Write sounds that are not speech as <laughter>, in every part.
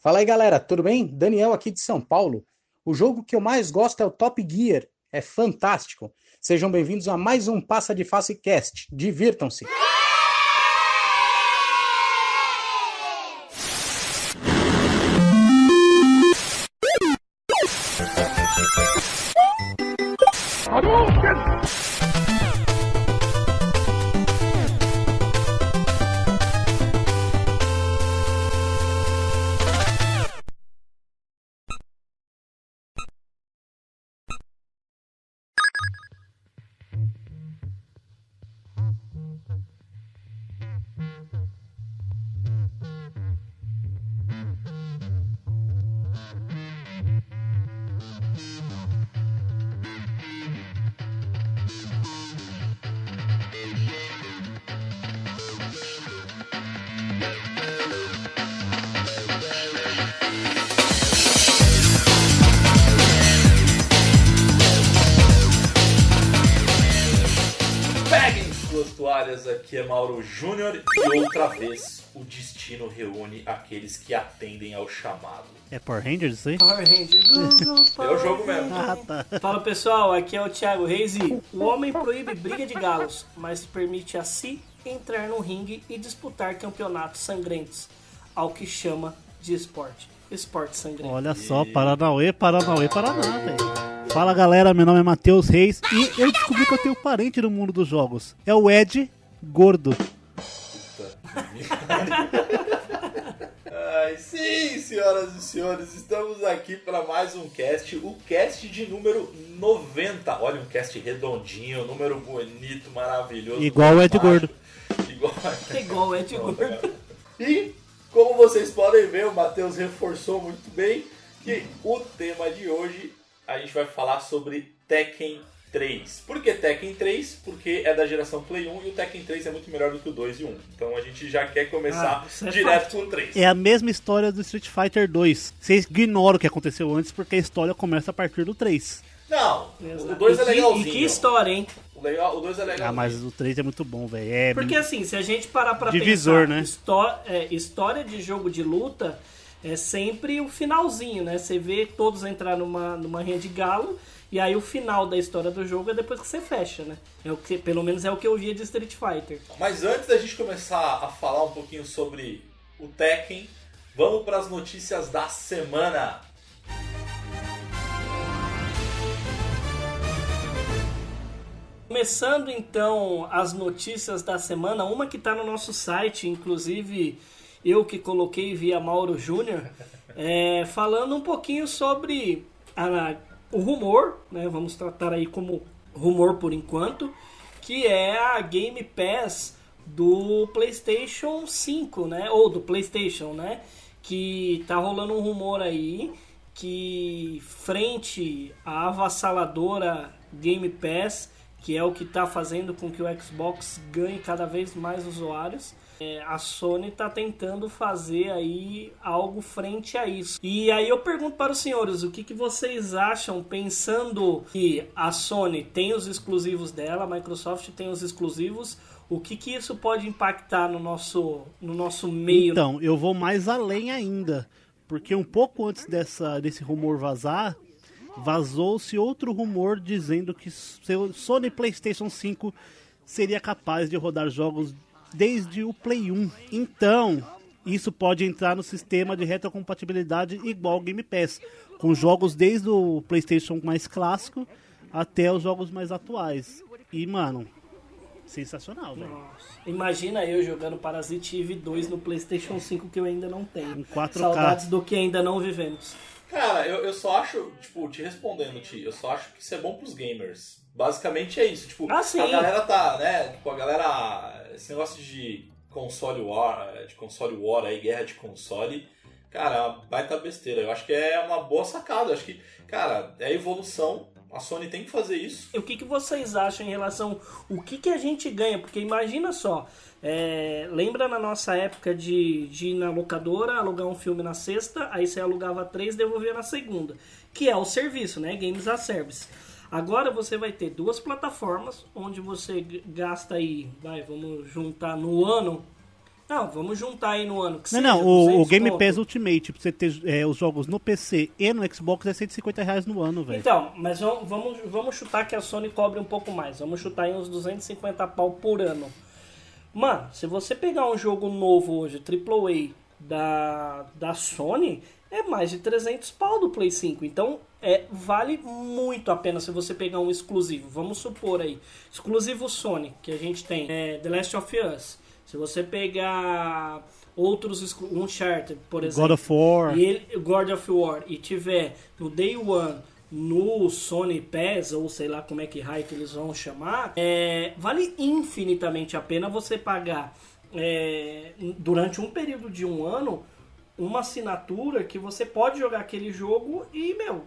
Fala aí, galera, tudo bem? Daniel aqui de São Paulo. O jogo que eu mais gosto é o Top Gear. É fantástico. Sejam bem-vindos a mais um Passa de Face Cast. Divirtam-se. Aqueles que atendem ao chamado. É Power Rangers isso aí? Power Ranger. <laughs> É o jogo mesmo. Ah, tá. Fala pessoal, aqui é o Thiago Reis e o homem proíbe briga de galos, mas permite a si entrar no ringue e disputar campeonatos sangrentos, ao que chama de esporte. Esporte sangrento. Olha só, Paranauê, Paranauê, Paraná, velho. Fala galera, meu nome é Matheus Reis e eu descobri que eu tenho parente no mundo dos jogos. É o Ed Gordo. <laughs> Ai, sim, senhoras e senhores, estamos aqui para mais um cast, o cast de número 90. Olha, um cast redondinho, número bonito, maravilhoso. Igual o Ed. Gordo. Igual <laughs> É igual o Ed Gordo. E, como vocês podem ver, o Matheus reforçou muito bem que o tema de hoje a gente vai falar sobre Tekken 3. Por que Tekken 3? Porque é da geração Play 1 e o Tekken 3 é muito melhor do que o 2 e o 1. Então a gente já quer começar Ah, é direto com o 3. É a mesma história do Street Fighter 2. Vocês ignoram o que aconteceu antes porque a história começa a partir do 3. Não, o Exato. 2 é legalzinho. E que história, hein? O, legal, o 2 é legal. Ah, mas o 3 é muito bom, velho. É Porque assim, se a gente parar pra Divisor, pensar, né? histó- é, história de jogo de luta é sempre o finalzinho, né? Você vê todos entrar numa, numa rinha de galo e aí o final da história do jogo é depois que você fecha, né? É o que, pelo menos é o que eu via de Street Fighter. Mas antes da gente começar a falar um pouquinho sobre o Tekken, vamos para as notícias da semana. Começando então as notícias da semana, uma que está no nosso site, inclusive eu que coloquei via Mauro Júnior, <laughs> é, falando um pouquinho sobre a- o rumor, né, vamos tratar aí como rumor por enquanto, que é a Game Pass do PlayStation 5, né, ou do PlayStation, né, que tá rolando um rumor aí que frente à avassaladora Game Pass, que é o que está fazendo com que o Xbox ganhe cada vez mais usuários, é, a Sony está tentando fazer aí algo frente a isso. E aí eu pergunto para os senhores, o que, que vocês acham, pensando que a Sony tem os exclusivos dela, a Microsoft tem os exclusivos, o que, que isso pode impactar no nosso, no nosso meio? Então, eu vou mais além ainda. Porque um pouco antes dessa, desse rumor vazar, vazou-se outro rumor dizendo que seu Sony PlayStation 5 seria capaz de rodar jogos desde o Play 1. Então, isso pode entrar no sistema de retrocompatibilidade igual ao Game Pass, com jogos desde o PlayStation mais clássico até os jogos mais atuais. E, mano, sensacional, velho. Imagina eu jogando Parasite Eve 2 no PlayStation 5 que eu ainda não tenho. Em 4K. Saudades do que ainda não vivemos. Cara, eu, eu só acho, tipo, te respondendo, Ti, eu só acho que isso é bom pros gamers. Basicamente é isso. Tipo, Ah, a galera tá, né? Tipo, a galera. Esse negócio de console war, de console war aí, guerra de console, cara, vai tá besteira. Eu acho que é uma boa sacada. Eu acho que, cara, é evolução. A Sony tem que fazer isso. E o que, que vocês acham em relação o que, que a gente ganha? Porque imagina só, é, lembra na nossa época de, de ir na locadora, alugar um filme na sexta, aí você alugava três e devolvia na segunda, que é o serviço, né? Games as Service. Agora você vai ter duas plataformas onde você gasta aí, vai, vamos juntar no ano Não, vamos juntar aí no ano que Não, seja, não, o, o 200 Game. Pass Ultimate, pra você ter é, os jogos no PC e no Xbox, é 150 reais no ano, velho. Então, mas vamos, vamos, vamos chutar que a Sony cobre um pouco mais. Vamos chutar aí uns 250 pau por ano. Mano, se você pegar um jogo novo hoje, AAA da, da Sony, é mais de 300 pau do Play 5. Então, é, vale muito a pena se você pegar um exclusivo. Vamos supor aí, exclusivo Sony, que a gente tem, é The Last of Us. Se você pegar outros, exclu- Uncharted, por exemplo. God of War. E ele, God of War e tiver no Day One no Sony Pass, ou sei lá como é que raio que eles vão chamar, é, vale infinitamente a pena você pagar é, durante um período de um ano uma assinatura que você pode jogar aquele jogo e, meu,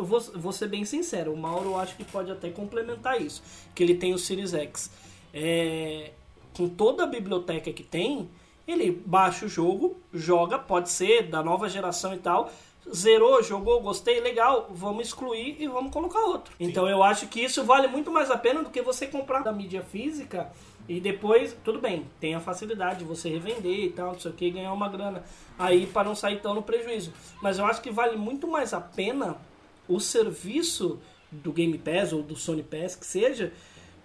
eu vou, vou ser bem sincero, o Mauro eu acho que pode até complementar isso, que ele tem o Series X. É, com toda a biblioteca que tem, ele baixa o jogo, joga, pode ser da nova geração e tal, zerou, jogou, gostei, legal, vamos excluir e vamos colocar outro. Então eu acho que isso vale muito mais a pena do que você comprar da mídia física e depois, tudo bem, tem a facilidade de você revender e tal, não sei o que, ganhar uma grana aí para não sair tão no prejuízo. Mas eu acho que vale muito mais a pena o serviço do Game Pass ou do Sony Pass, que seja,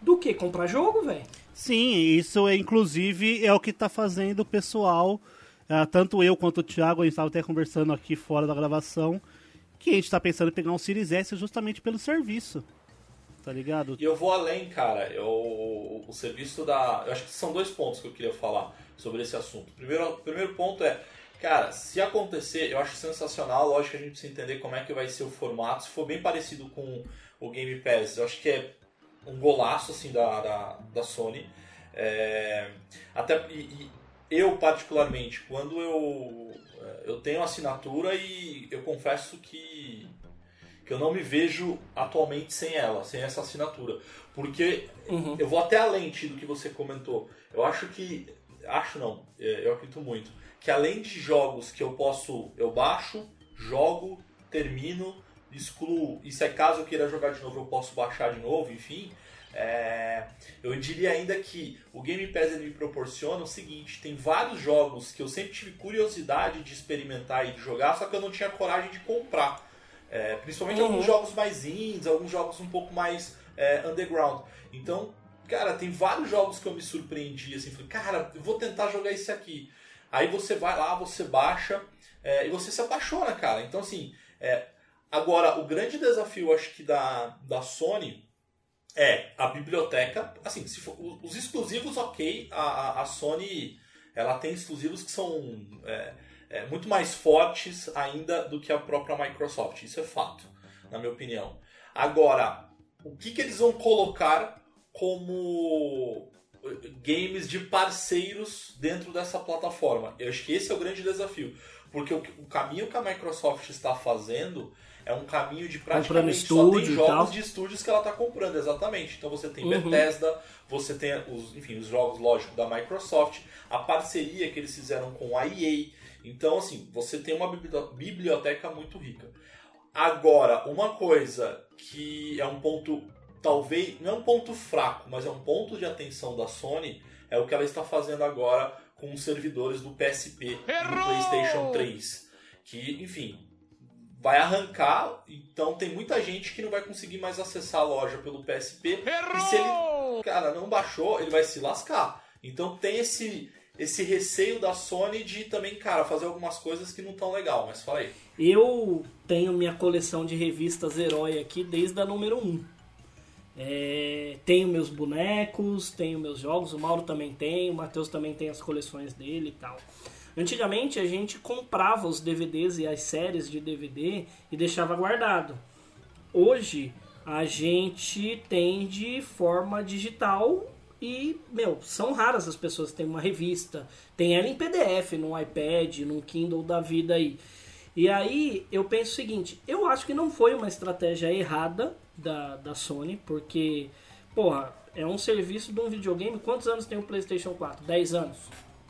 do que comprar jogo, velho. Sim, isso é inclusive é o que tá fazendo o pessoal, ah, tanto eu quanto o Thiago, a gente estava até conversando aqui fora da gravação, que a gente tá pensando em pegar um Series S justamente pelo serviço. Tá ligado? E eu vou além, cara. Eu, o serviço da. Eu acho que são dois pontos que eu queria falar sobre esse assunto. Primeiro, o primeiro ponto é, cara, se acontecer, eu acho sensacional. Lógico que a gente precisa entender como é que vai ser o formato. Se for bem parecido com o Game Pass, eu acho que é um golaço assim da, da, da Sony. É, até e, e eu particularmente, quando eu eu tenho assinatura e eu confesso que que eu não me vejo atualmente sem ela, sem essa assinatura. Porque Uhum. eu vou até além do que você comentou. Eu acho que. Acho não, é, eu acredito muito. Que além de jogos que eu posso. Eu baixo, jogo, termino, excluo. E se é caso eu queira jogar de novo, eu posso baixar de novo, enfim. é, eu diria ainda que o Game Pass ele me proporciona o seguinte: tem vários jogos que eu sempre tive curiosidade de experimentar e de jogar, só que eu não tinha coragem de comprar. É, principalmente Uhum. alguns jogos mais indies, alguns jogos um pouco mais é, underground. Então, cara, tem vários jogos que eu me surpreendi, assim, falei, cara, eu vou tentar jogar esse aqui. Aí você vai lá, você baixa é, e você se apaixona, cara. Então, assim, é, agora, o grande desafio, acho que da, da Sony é a biblioteca. Assim, for, os- os exclusivos, ok, a, a- Sony ela tem exclusivos que são é, é, muito mais fortes ainda do que a própria Microsoft. Isso é fato, na minha opinião. Agora, o que, que eles vão colocar como games de parceiros dentro dessa plataforma? Eu acho que esse é o grande desafio. Porque o, o caminho que a Microsoft está fazendo é um caminho de praticamente só tem jogos de estúdios que ela está comprando, exatamente. Então você tem Uhum. Bethesda, você tem os, enfim, os jogos, lógico, da Microsoft, a parceria que eles fizeram com a EA. Então, assim, você tem uma bibli- biblioteca muito rica. Agora, uma coisa que é um ponto, talvez, não é um ponto fraco, mas é um ponto de atenção da Sony, é o que ela está fazendo agora com os servidores do PSP do PlayStation 3. Que, enfim, vai arrancar, então tem muita gente que não vai conseguir mais acessar a loja pelo PSP. E se ele, cara, não baixou, ele vai se lascar. Então tem esse esse receio da Sony de também, cara, fazer algumas coisas que não estão legal, mas fala aí. Eu tenho minha coleção de revistas herói aqui desde a número 1. É, tenho meus bonecos, tenho meus jogos, o Mauro também tem, o Matheus também tem as coleções dele e tal. Antigamente a gente comprava os DVDs e as séries de DVD e deixava guardado. Hoje a gente tem de forma digital e, meu, são raras as pessoas que têm uma revista. Tem ela em PDF, num iPad, num Kindle da vida aí. E aí eu penso o seguinte, eu acho que não foi uma estratégia errada da, da Sony, porque, porra, é um serviço de um videogame. Quantos anos tem o PlayStation 4? 10 anos?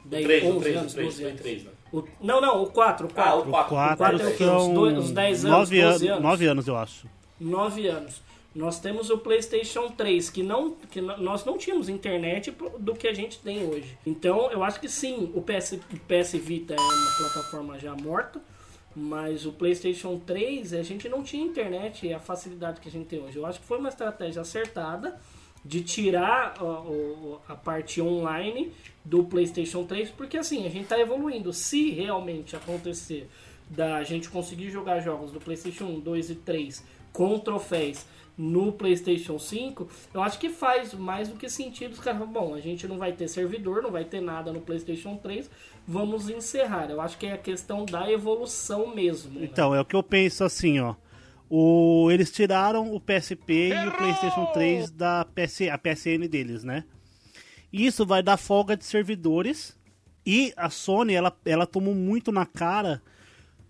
10, 3, o 11 3, o anos, 3, 12 o anos. 3, né? O- não, não, o 4, o 4. Ah, o 4. Quatro quatro é o quê? Uns são dois- uns 10 anos, 9 12 anos, anos? 9 anos, eu acho. 9 anos. Nós temos o PlayStation 3, que, não, que nós não tínhamos internet do que a gente tem hoje. Então, eu acho que sim, o PS, o PS Vita é uma plataforma já morta, mas o PlayStation 3 a gente não tinha internet e a facilidade que a gente tem hoje. Eu acho que foi uma estratégia acertada de tirar a, a parte online do PlayStation 3, porque assim, a gente está evoluindo. Se realmente acontecer da gente conseguir jogar jogos do PlayStation 1, 2 e 3 com troféus no PlayStation 5, eu acho que faz mais do que sentido os caras. Bom, a gente não vai ter servidor, não vai ter nada no PlayStation 3, vamos encerrar. Eu acho que é a questão da evolução mesmo. Né? Então, é o que eu penso assim, ó. O, eles tiraram o PSP Errou! e o PlayStation 3 da PS, a PSN deles, né? Isso vai dar folga de servidores e a Sony ela, ela tomou muito na cara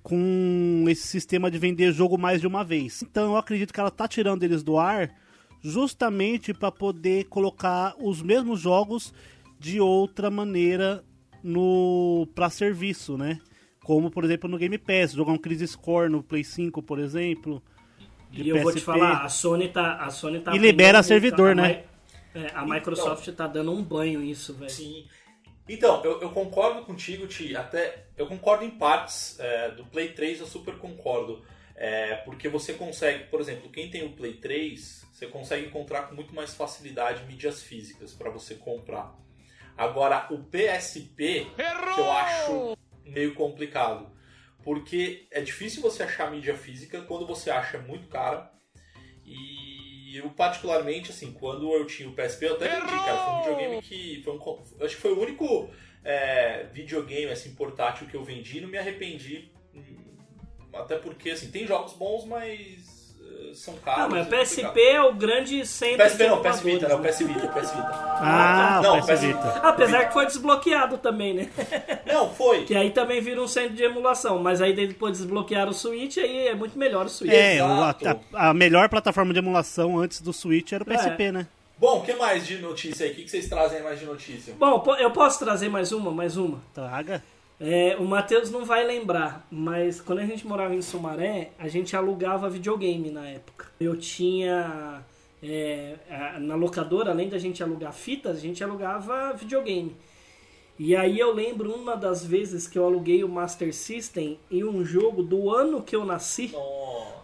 com esse sistema de vender jogo mais de uma vez. Então eu acredito que ela tá tirando eles do ar justamente para poder colocar os mesmos jogos de outra maneira no para serviço, né? Como por exemplo no Game Pass, jogar um Crisis Core no Play 5, por exemplo. E eu PSP. vou te falar, a Sony tá, a Sony tá E libera servidor, a, né? É, a Microsoft então, tá dando um banho nisso, velho. Sim. Então, eu, eu, concordo contigo, Ti. Até eu concordo em partes. É, do Play 3 eu super concordo. É, porque você consegue, por exemplo, quem tem o Play 3, você consegue encontrar com muito mais facilidade mídias físicas para você comprar. Agora, o PSP, Errou! que eu acho meio complicado. Porque é difícil você achar mídia física, quando você acha é muito cara. E eu, particularmente, assim, quando eu tinha o PSP, eu até vendi, cara. Foi um videogame que. Foi um, acho que foi o único é, videogame assim, portátil que eu vendi. Não me arrependi. Hum, até porque, assim, tem jogos bons, mas são caros. Não, mas o PSP é o grande centro PSP não, PS Vita, não, PS Vita, PS Vita. Ah, não, PS Vita. Apesar que foi desbloqueado também, né? <laughs> Não, foi. Que aí também vira um centro de emulação, mas aí depois desbloquear o Switch, aí é muito melhor o Switch. É, a, a, melhor plataforma de emulação antes do Switch era o PSP, é. né? Bom, o que mais de notícia aí? O que vocês trazem mais de notícia? Bom, eu posso trazer mais uma? Mais uma? Traga. É, o Matheus não vai lembrar, mas quando a gente morava em Sumaré, a gente alugava videogame na época. Eu tinha. É, na locadora, além da gente alugar fitas, a gente alugava videogame. E aí eu lembro uma das vezes que eu aluguei o Master System em um jogo do ano que eu nasci,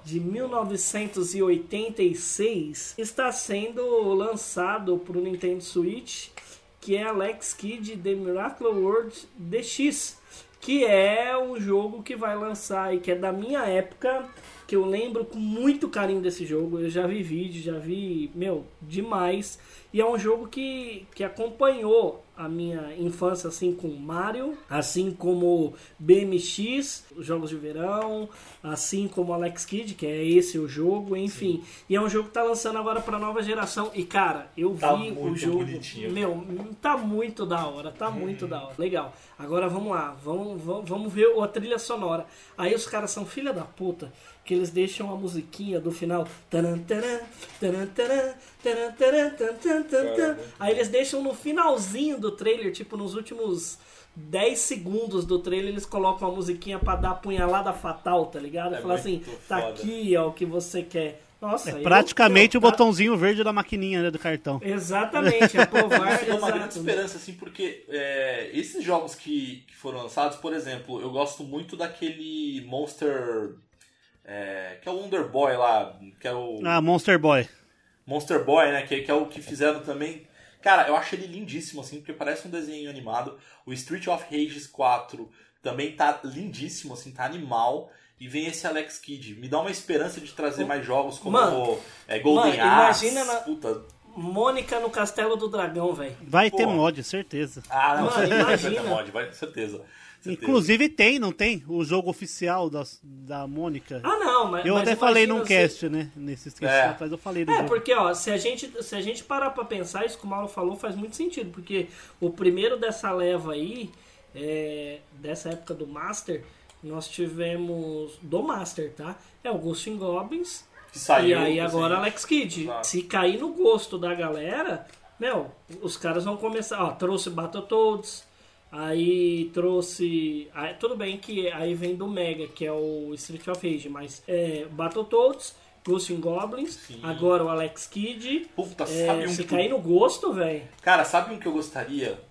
de 1986, está sendo lançado para o Nintendo Switch, que é Alex Kidd The Miracle World DX que é um jogo que vai lançar e que é da minha época, que eu lembro com muito carinho desse jogo. Eu já vi vídeo, já vi, meu, demais. E é um jogo que, que acompanhou a minha infância assim com Mario, assim como BMX, os jogos de verão, assim como Alex Kidd, que é esse o jogo, enfim. Sim. E é um jogo que tá lançando agora para nova geração. E cara, eu tá vi o jogo, bonitinho. meu, tá muito da hora, tá hum. muito da hora. Legal. Agora vamos lá, vamos, vamos, vamos ver a trilha sonora. Aí os caras são filha da puta que eles deixam a musiquinha do final. Aí eles deixam no finalzinho do trailer, tipo nos últimos 10 segundos do trailer, eles colocam a musiquinha pra dar a punhalada fatal, tá ligado? É Falar assim, tá foda. aqui, ó, o que você quer. Nossa, é praticamente eu, eu, o botãozinho verde da maquininha né, do cartão. Exatamente, <laughs> aprovar. é uma grande esperança, assim, porque é, esses jogos que, que foram lançados, por exemplo, eu gosto muito daquele Monster é, que é o Wonder Boy lá, que é o. Ah, Monster Boy. Monster Boy, né? Que, que é o que fizeram também. Cara, eu acho ele lindíssimo, assim, porque parece um desenho animado. O Street of Rage 4 também tá lindíssimo, assim, tá animal. E vem esse Alex Kidd. Me dá uma esperança de trazer mais jogos como mano, é, Golden mano, Axe. Imagina na... Puta. Mônica no Castelo do Dragão, velho. Vai Pô. ter mod, certeza. Ah, não, mano, imagina. Vai ter mod, vai, certeza. Inclusive tem, não tem? O jogo oficial da, da Mônica. Ah, não, mas. Eu mas até falei num cast, né? Nesses casts é. atrás eu falei do É, jogo. porque, ó, se a, gente, se a gente parar pra pensar, isso que o Mauro falou faz muito sentido. Porque o primeiro dessa leva aí, é, dessa época do Master, nós tivemos. Do Master, tá? É o Ghosting Goblins. Que saiu, e aí agora Alex Kidd. Ah. Se cair no gosto da galera, meu, os caras vão começar. Ó, trouxe Battletoads. Aí trouxe. Aí, tudo bem que aí vem do Mega, que é o Street of Rage, mas é, Battletoads Ghost in Goblins, Sim. agora o Alex Kidd. Puta, É, sabe um que... cair no gosto, velho. Cara, sabe um que eu gostaria?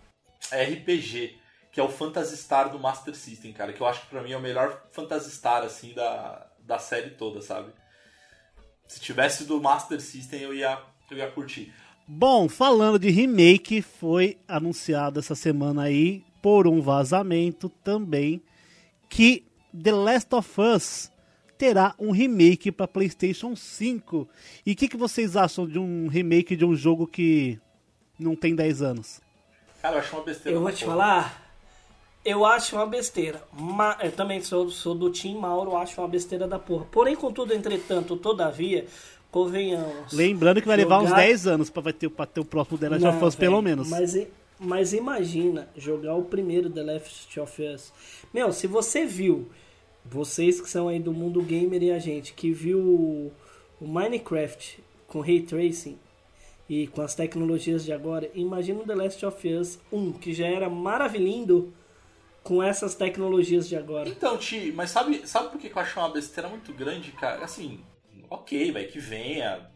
É RPG, que é o Phantasy Star do Master System, cara. Que eu acho que pra mim é o melhor Phantasy Star, assim, da, da série toda, sabe? Se tivesse do Master System, eu ia, eu ia curtir. Bom, falando de remake, foi anunciado essa semana aí por um vazamento também que The Last of Us terá um remake para PlayStation 5. E o que, que vocês acham de um remake de um jogo que não tem 10 anos? Cara, eu acho uma besteira. Eu vou te porra. falar, eu acho uma besteira. Ma eu também sou, sou do Team Mauro, acho uma besteira da porra. Porém, contudo, entretanto, todavia, convenhamos. Lembrando que vai levar uns Jogar- 10 anos para ter, pra ter o próximo The Last Não, of Us, pelo menos. Mas, mas imagina jogar o primeiro The Last of Us. Meu, se você viu, vocês que são aí do mundo gamer e a gente, que viu o, Minecraft com Ray Tracing e com as tecnologias de agora, imagina o The Last of Us 1, que já era maravilhindo com essas tecnologias de agora. Então, Ti, mas sabe, sabe por que eu acho uma besteira muito grande, cara? Assim, ok, vai que venha.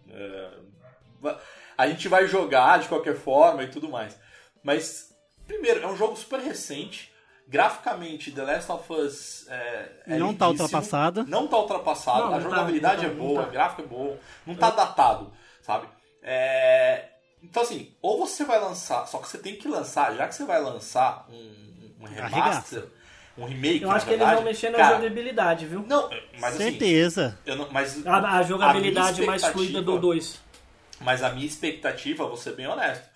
va- a gente vai jogar de qualquer forma e tudo mais. Mas, primeiro, é um jogo super recente. Graficamente, The Last of Us é, é Não tá lindíssimo. ultrapassada. Não tá ultrapassado. Não, a tá, jogabilidade tá, é boa, tá. o gráfico é bom. Não tá datado, sabe? É, Então, assim, ou você vai lançar, só que você tem que lançar, já que você vai lançar um, um remaster, Arregaça. um remake, Eu na acho que eles vão mexer na cara, jogabilidade, viu? Não, mas assim, Certeza. eu não, mas A, a jogabilidade minha mais fluida do expectativa- 2. Mas a minha expectativa, vou ser bem honesto,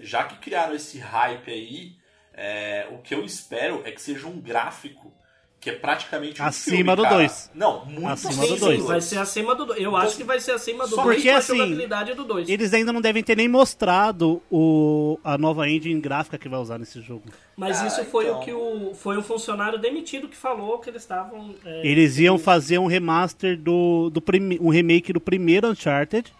já que criaram esse hype aí, é, o que eu espero é que seja um gráfico que é praticamente um Acima filme, do cara. dois. Não, muito Acima do do dois. dois. Vai ser acima do 2. Eu acho que vai ser acima do Só 2 porque, com a assim, jogabilidade do 2. Eles ainda não devem ter nem mostrado o, a nova engine gráfica que vai usar nesse jogo. Mas Ah, isso foi então. o que o foi um funcionário demitido que falou que eles estavam é, Eles iam fazer um remaster do, do prime- um remake do primeiro Uncharted.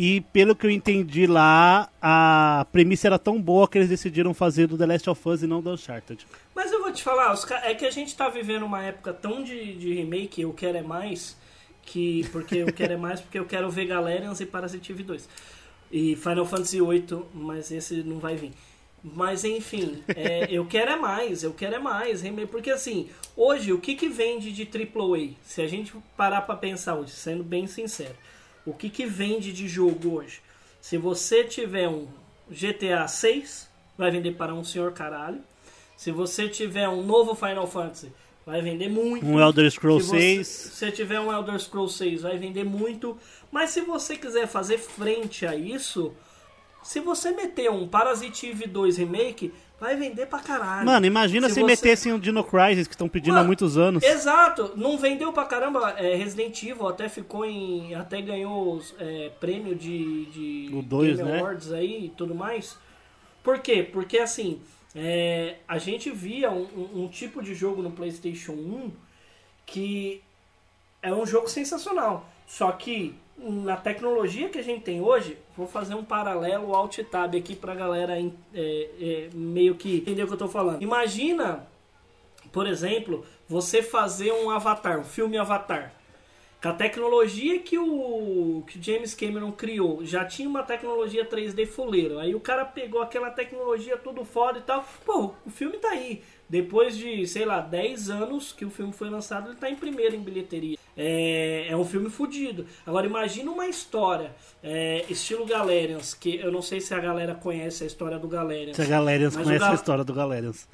E pelo que eu entendi lá, a premissa era tão boa que eles decidiram fazer do The Last of Us e não do Uncharted. Mas eu vou te falar, é que a gente tá vivendo uma época tão de, de remake, eu quero é mais, que porque eu quero é mais porque eu quero ver Galerians e Parasitive 2. E Final Fantasy VIII, mas esse não vai vir. Mas enfim, é, eu quero é mais, eu quero é mais, remake, porque assim, hoje o que que vende de AAA? Se a gente parar pra pensar hoje, sendo bem sincero, o que que vende de jogo hoje? Se você tiver um GTA 6, vai vender para um senhor caralho. Se você tiver um novo Final Fantasy, vai vender muito. Um Elder Scrolls se você, 6. Se você tiver um Elder Scrolls 6, vai vender muito. Mas se você quiser fazer frente a isso, se você meter um Parasitive 2 Remake, vai vender pra caralho. Mano, imagina se, Se você- metessem o Dino Crisis que estão pedindo há Mano, muitos anos. Exato, não vendeu pra caramba. É, Resident Evil até ficou em. Até ganhou é, prêmio de, de O dois, Game né? Awards aí e tudo mais. Por quê? Porque assim, é, a gente via um, um- um tipo de jogo no PlayStation 1 que é um jogo sensacional. Só que na tecnologia que a gente tem hoje, vou fazer um paralelo Alt Tab aqui pra galera é, é, meio que entender o que eu tô falando. Imagina por exemplo, você fazer um Avatar, um filme Avatar. Com a tecnologia que o, que o James Cameron criou, já tinha uma tecnologia 3D fuleiro. Aí o cara pegou aquela tecnologia tudo foda e tal. Pô, o filme tá aí. Depois de, sei lá, 10 anos que o filme foi lançado, ele tá em primeiro em bilheteria. É, é um filme fudido. Agora imagina uma história, é, estilo Galerians, que eu não sei se a galera conhece a história do Galerians. Se a Galerians conhece Gal- a história do Galerians.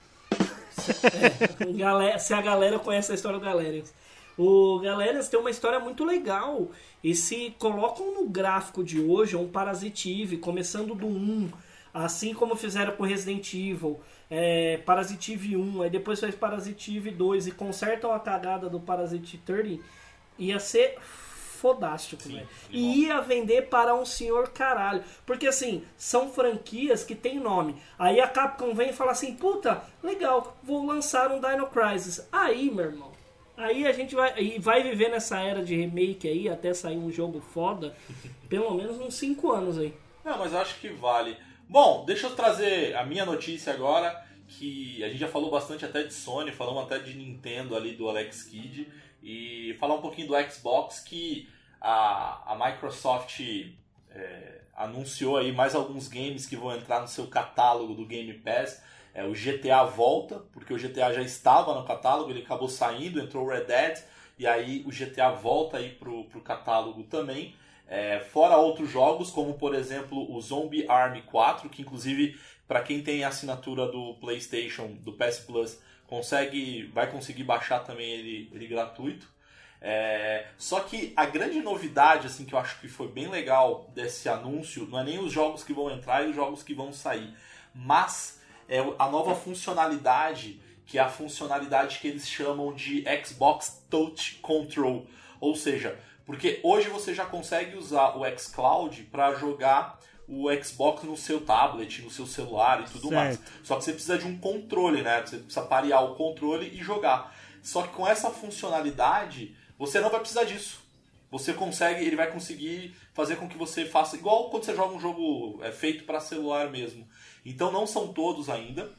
Galera- se a galera conhece a história do Galerians. O Galerians tem uma história muito legal. E se colocam no gráfico de hoje, um Parasitive, começando do 1, assim como fizeram com Resident Evil, é, Parasitive 1, aí depois faz Parasitive 2 e consertam a cagada do Parasite 30, ia ser fodástico, velho. E ia vender para um senhor caralho. Porque assim, são franquias que tem nome. Aí a Capcom vem e fala assim: puta, legal, vou lançar um Dino Crisis. Aí, meu irmão. Aí a gente vai, e vai viver nessa era de remake aí, até sair um jogo foda, <laughs> pelo menos uns 5 anos aí. Não, mas eu acho que vale. Bom, deixa eu trazer a minha notícia agora, que a gente já falou bastante até de Sony, falamos até de Nintendo ali do Alex Kidd, e falar um pouquinho do Xbox, que a, a Microsoft é, anunciou aí mais alguns games que vão entrar no seu catálogo do Game Pass. É, o GTA volta, porque o GTA já estava no catálogo, ele acabou saindo, entrou o Red Dead, e aí o GTA volta aí pro, pro catálogo também. É, fora outros jogos, como por exemplo o Zombie Army 4, que inclusive para quem tem assinatura do PlayStation, do PS Plus, consegue, vai conseguir baixar também ele, ele gratuito. É, só que a grande novidade, assim, que eu acho que foi bem legal desse anúncio, não é nem os jogos que vão entrar e os jogos que vão sair, mas é a nova funcionalidade, que é a funcionalidade que eles chamam de Xbox Touch Control. Ou seja, porque hoje você já consegue usar o xCloud para jogar o Xbox no seu tablet, no seu celular e tudo certo. mais. Só que você precisa de um controle, né? Você precisa parear o controle e jogar. Só que com essa funcionalidade, você não vai precisar disso. Você consegue, ele vai conseguir fazer com que você faça igual quando você joga um jogo é, feito para celular mesmo. Então não são todos ainda.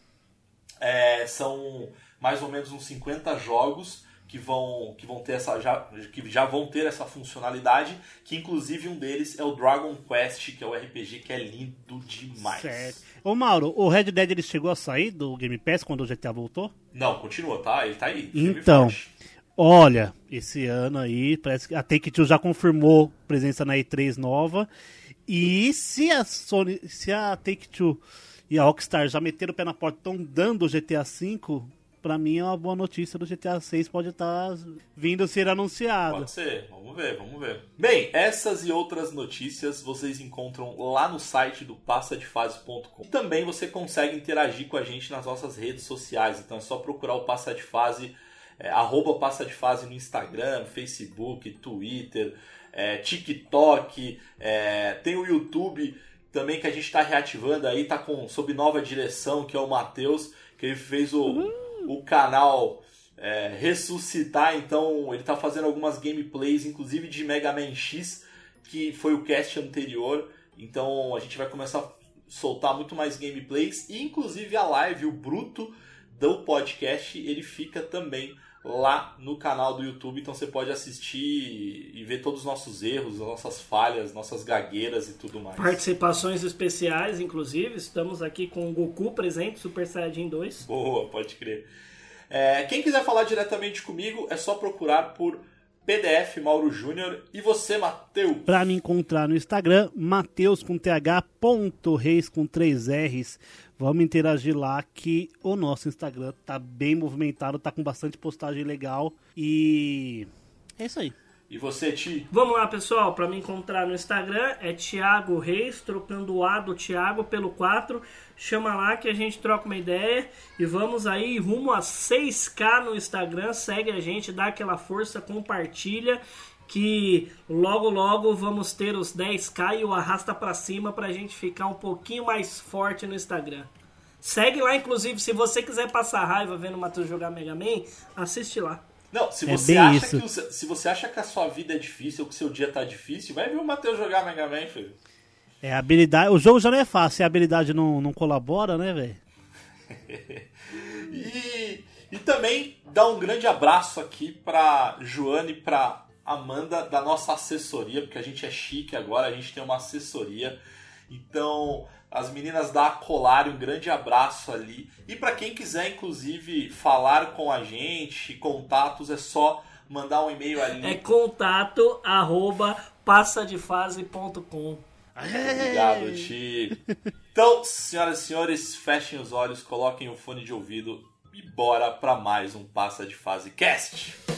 É, são mais ou menos uns 50 jogos que vão, que vão ter essa já, que já vão ter essa funcionalidade, que inclusive um deles é o Dragon Quest, que é o RPG que é lindo demais. Certo. Ô Mauro, o Red Dead ele chegou a sair do Game Pass quando o GTA voltou? Não, continua, tá? Ele tá aí. Então, olha, esse ano aí parece que a Take-Two já confirmou presença na E3 nova. E se a Sony, se a Take-Two e a Rockstar já meteram o pé na porta, estão dando o GTA V, para mim é uma boa notícia do GTA 6 pode estar tá vindo a ser anunciado. Pode ser, vamos ver, vamos ver. Bem, essas e outras notícias vocês encontram lá no site do passadefase.com. Também você consegue interagir com a gente nas nossas redes sociais, então é só procurar o Passa de Fase, é, arroba Passa de Fase no Instagram, Facebook, Twitter, é, TikTok, é, tem o YouTube também que a gente está reativando aí, tá com sob nova direção, que é o Matheus, que ele fez o. Uhum o canal é, ressuscitar. Então ele está fazendo algumas gameplays, inclusive de Mega Man X, que foi o cast anterior. Então a gente vai começar a soltar muito mais gameplays e inclusive a live, o bruto do podcast, ele fica também lá no canal do YouTube, então você pode assistir e ver todos os nossos erros, as nossas falhas, nossas gagueiras e tudo mais. Participações especiais, inclusive, estamos aqui com o Goku presente, Super Saiyajin 2. Boa, pode crer. É, quem quiser falar diretamente comigo é só procurar por PDF Mauro Júnior. E você, Matheus? Para me encontrar no Instagram, Mateus com TH, ponto, reis com três R's. Vamos interagir lá que o nosso Instagram tá bem movimentado, tá com bastante postagem legal. E é isso aí. E você, Ti? Vamos lá, pessoal. Para me encontrar no Instagram é Thiago Reis, trocando o A do Thiago pelo 4. Chama lá que a gente troca uma ideia. E vamos aí rumo a 6K no Instagram. Segue a gente, dá aquela força, compartilha. Que logo logo vamos ter os 10k e o arrasta para cima pra gente ficar um pouquinho mais forte no Instagram. Segue lá, inclusive, se você quiser passar raiva vendo o Matheus jogar Mega Man, assiste lá. Não, se é você, acha que o, se você acha que a sua vida é difícil ou que o seu dia tá difícil, vai ver o Matheus jogar Mega Man, filho. É, a habilidade. O jogo já não é fácil, se a habilidade não, não colabora, né, velho? <laughs> e, e também dá um grande abraço aqui pra Joane e pra Amanda da nossa assessoria, porque a gente é chique agora, a gente tem uma assessoria. Então, as meninas da Acolari, um grande abraço ali. E para quem quiser, inclusive, falar com a gente, contatos, é só mandar um e-mail ali. É contato arroba passadefase.com. Obrigado, Ti. Então, senhoras e senhores, fechem os olhos, coloquem o fone de ouvido e bora para mais um Passa de Fase Cast.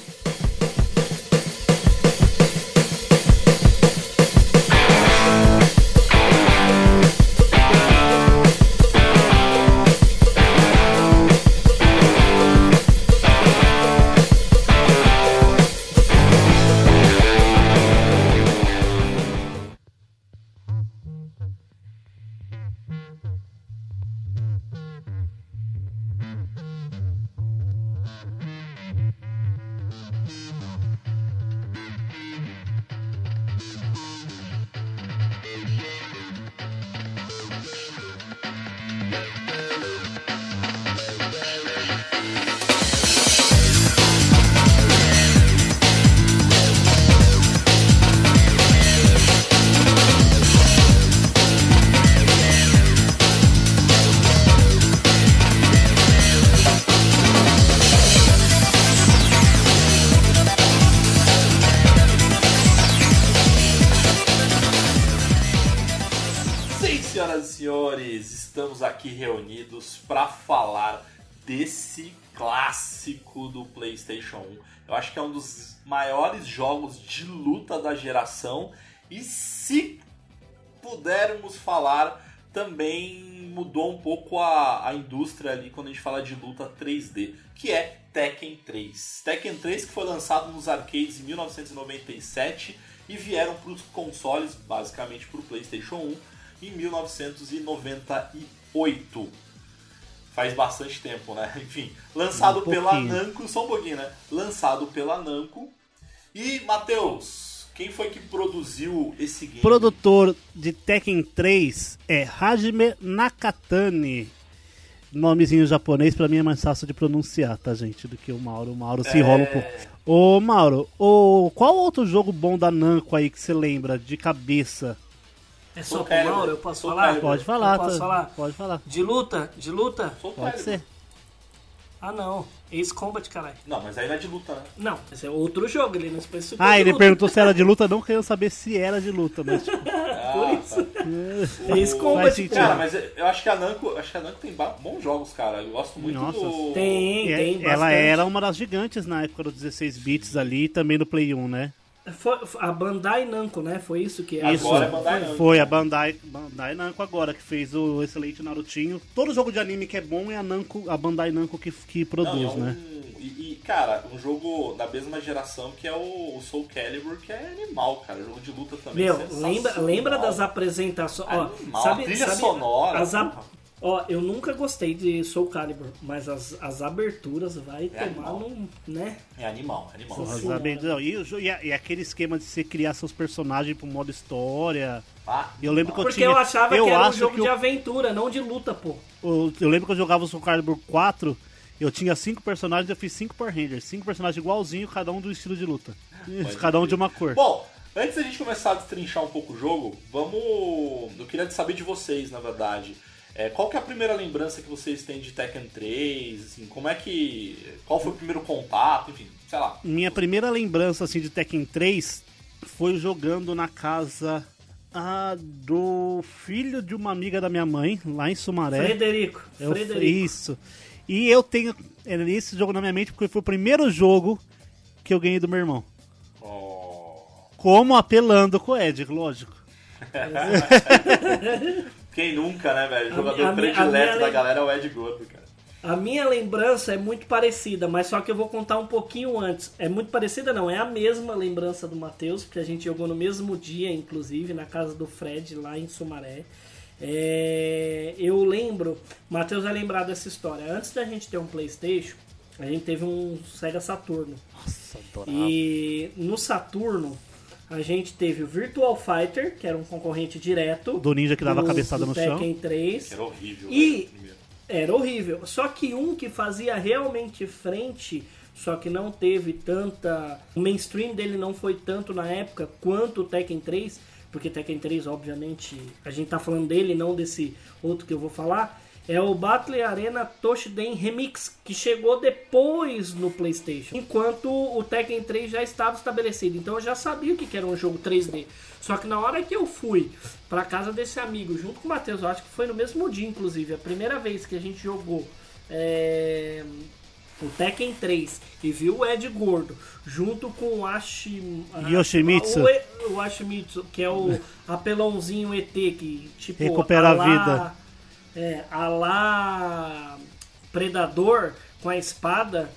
Da geração e se pudermos falar também mudou um pouco a, a indústria ali quando a gente fala de luta 3D, que é Tekken 3. Tekken 3 que foi lançado nos arcades em 1997 e vieram para os consoles, basicamente para o PlayStation 1, em 1998. Faz bastante tempo, né? <laughs> Enfim, lançado Um pela. Namco, só um pouquinho, né? Lançado pela Namco. E, Matheus, quem foi que produziu esse game? Produtor de Tekken 3 é Hajime Nakatani. Nomezinho japonês pra mim é mais fácil de pronunciar, tá, gente? Do que o Mauro. O Mauro se É. enrola um pouco. Ô, Mauro, ô, qual outro jogo bom da Namco aí que você lembra de cabeça? É só pro. Mauro, eu posso Sou falar? Pode falar, Eu posso tá? falar? Pode falar. De luta? De luta? Sou Pode ser. Ah não, Ace Combat, caralho. Não, mas aí não é de luta, né? Não, esse é outro jogo, ele não especificou Ah, de ele luta. perguntou se era de luta, não querendo saber se era de luta, mas tipo, <laughs> Ah, isso. tá. Ace O- Combat. Cara, cara. mas eu acho que a Namco, acho que a Namco tem bons jogos, cara. Eu gosto muito Nossa. do. Tem, é- tem ela era uma das gigantes na época dos 16 bits ali e também no Play 1, né? Foi, a Bandai Namco, né? Foi isso que Isso. Agora é Bandai Namco. Foi a Bandai, Bandai Namco agora que fez o excelente Narutinho. Todo jogo de anime que é bom é a Namco, a Bandai Namco que, que Não, produz, e é um- né? E, e, cara, um jogo da mesma geração que é o, o Soul Calibur, que é animal, cara. Jogo de luta também. Meu, lembra, lembra das apresentações? Ó, Animal, sabe, a trilha sabe, sonora, As a-. Ó, eu nunca gostei de Soul Calibur, mas as, as aberturas vai É tomar animal. num. né? É animal, é animal. Senhora. sabe? Não, E, e e aquele esquema de você criar seus personagens pro modo história. Ah, Eu lembro que eu Porque tinha. eu achava que era um jogo de o- aventura, não de luta, pô. o- eu lembro que eu jogava o Soul Calibur 4. Eu tinha cinco personagens, eu fiz cinco Power Rangers. Cinco personagens igualzinho, cada um do estilo de luta. cada um de uma cor. Bom, antes da gente começar a destrinchar um pouco o jogo, vamos. Eu queria saber de vocês, na verdade. É, qual que é a primeira lembrança que vocês têm de Tekken 3? Assim, como é que. Qual foi o primeiro contato? Enfim, sei lá. Minha primeira lembrança assim de Tekken 3 foi jogando na casa ah, do filho de uma amiga da minha mãe, lá em Sumaré. Frederico. É o- Frederico. Isso. E eu tenho é, esse jogo na minha mente porque foi o primeiro jogo que eu ganhei do meu irmão. Oh. Como apelando com o Ed, lógico. <laughs> <laughs> Quem nunca, né, velho? O A jogador minha- a a predileto minha da lem- galera é o Ed Gordo, cara. A minha lembrança é muito parecida, mas só que eu vou contar um pouquinho antes. É muito parecida, não, é a mesma lembrança do Matheus, porque a gente jogou no mesmo dia, inclusive, na casa do Fred, lá em Sumaré. É, eu lembro, o Matheus vai lembrar dessa história. Antes da gente ter um PlayStation, a gente teve um Sega Saturno. Nossa, adorava. E no Saturno, a gente teve o Virtual Fighter, que era um concorrente direto. Do ninja que dava do- cabeçada do no chão. Tekken 3. Era horrível, E- primeiro. Era horrível. Só que um que fazia realmente frente, só que não teve tanta. O mainstream dele não foi tanto na época quanto o Tekken 3, porque Tekken 3, obviamente, a gente tá falando dele, não desse outro que eu vou falar. É o Battle Arena Toshiden Remix, que chegou depois no PlayStation, enquanto o Tekken 3 já estava estabelecido. Então eu já sabia o que era um jogo 3D. Só que na hora que eu fui pra casa desse amigo, junto com o Matheus, eu acho que foi no mesmo dia, inclusive, a primeira vez que a gente jogou é, o Tekken 3 e viu o Ed Gordo, junto com o Ashi, Yoshimitsu. O, o Ashimitsu, que é o <laughs> apelãozinho ET, que tipo. Recupera a lá- vida. É, a lá Predador com a espada.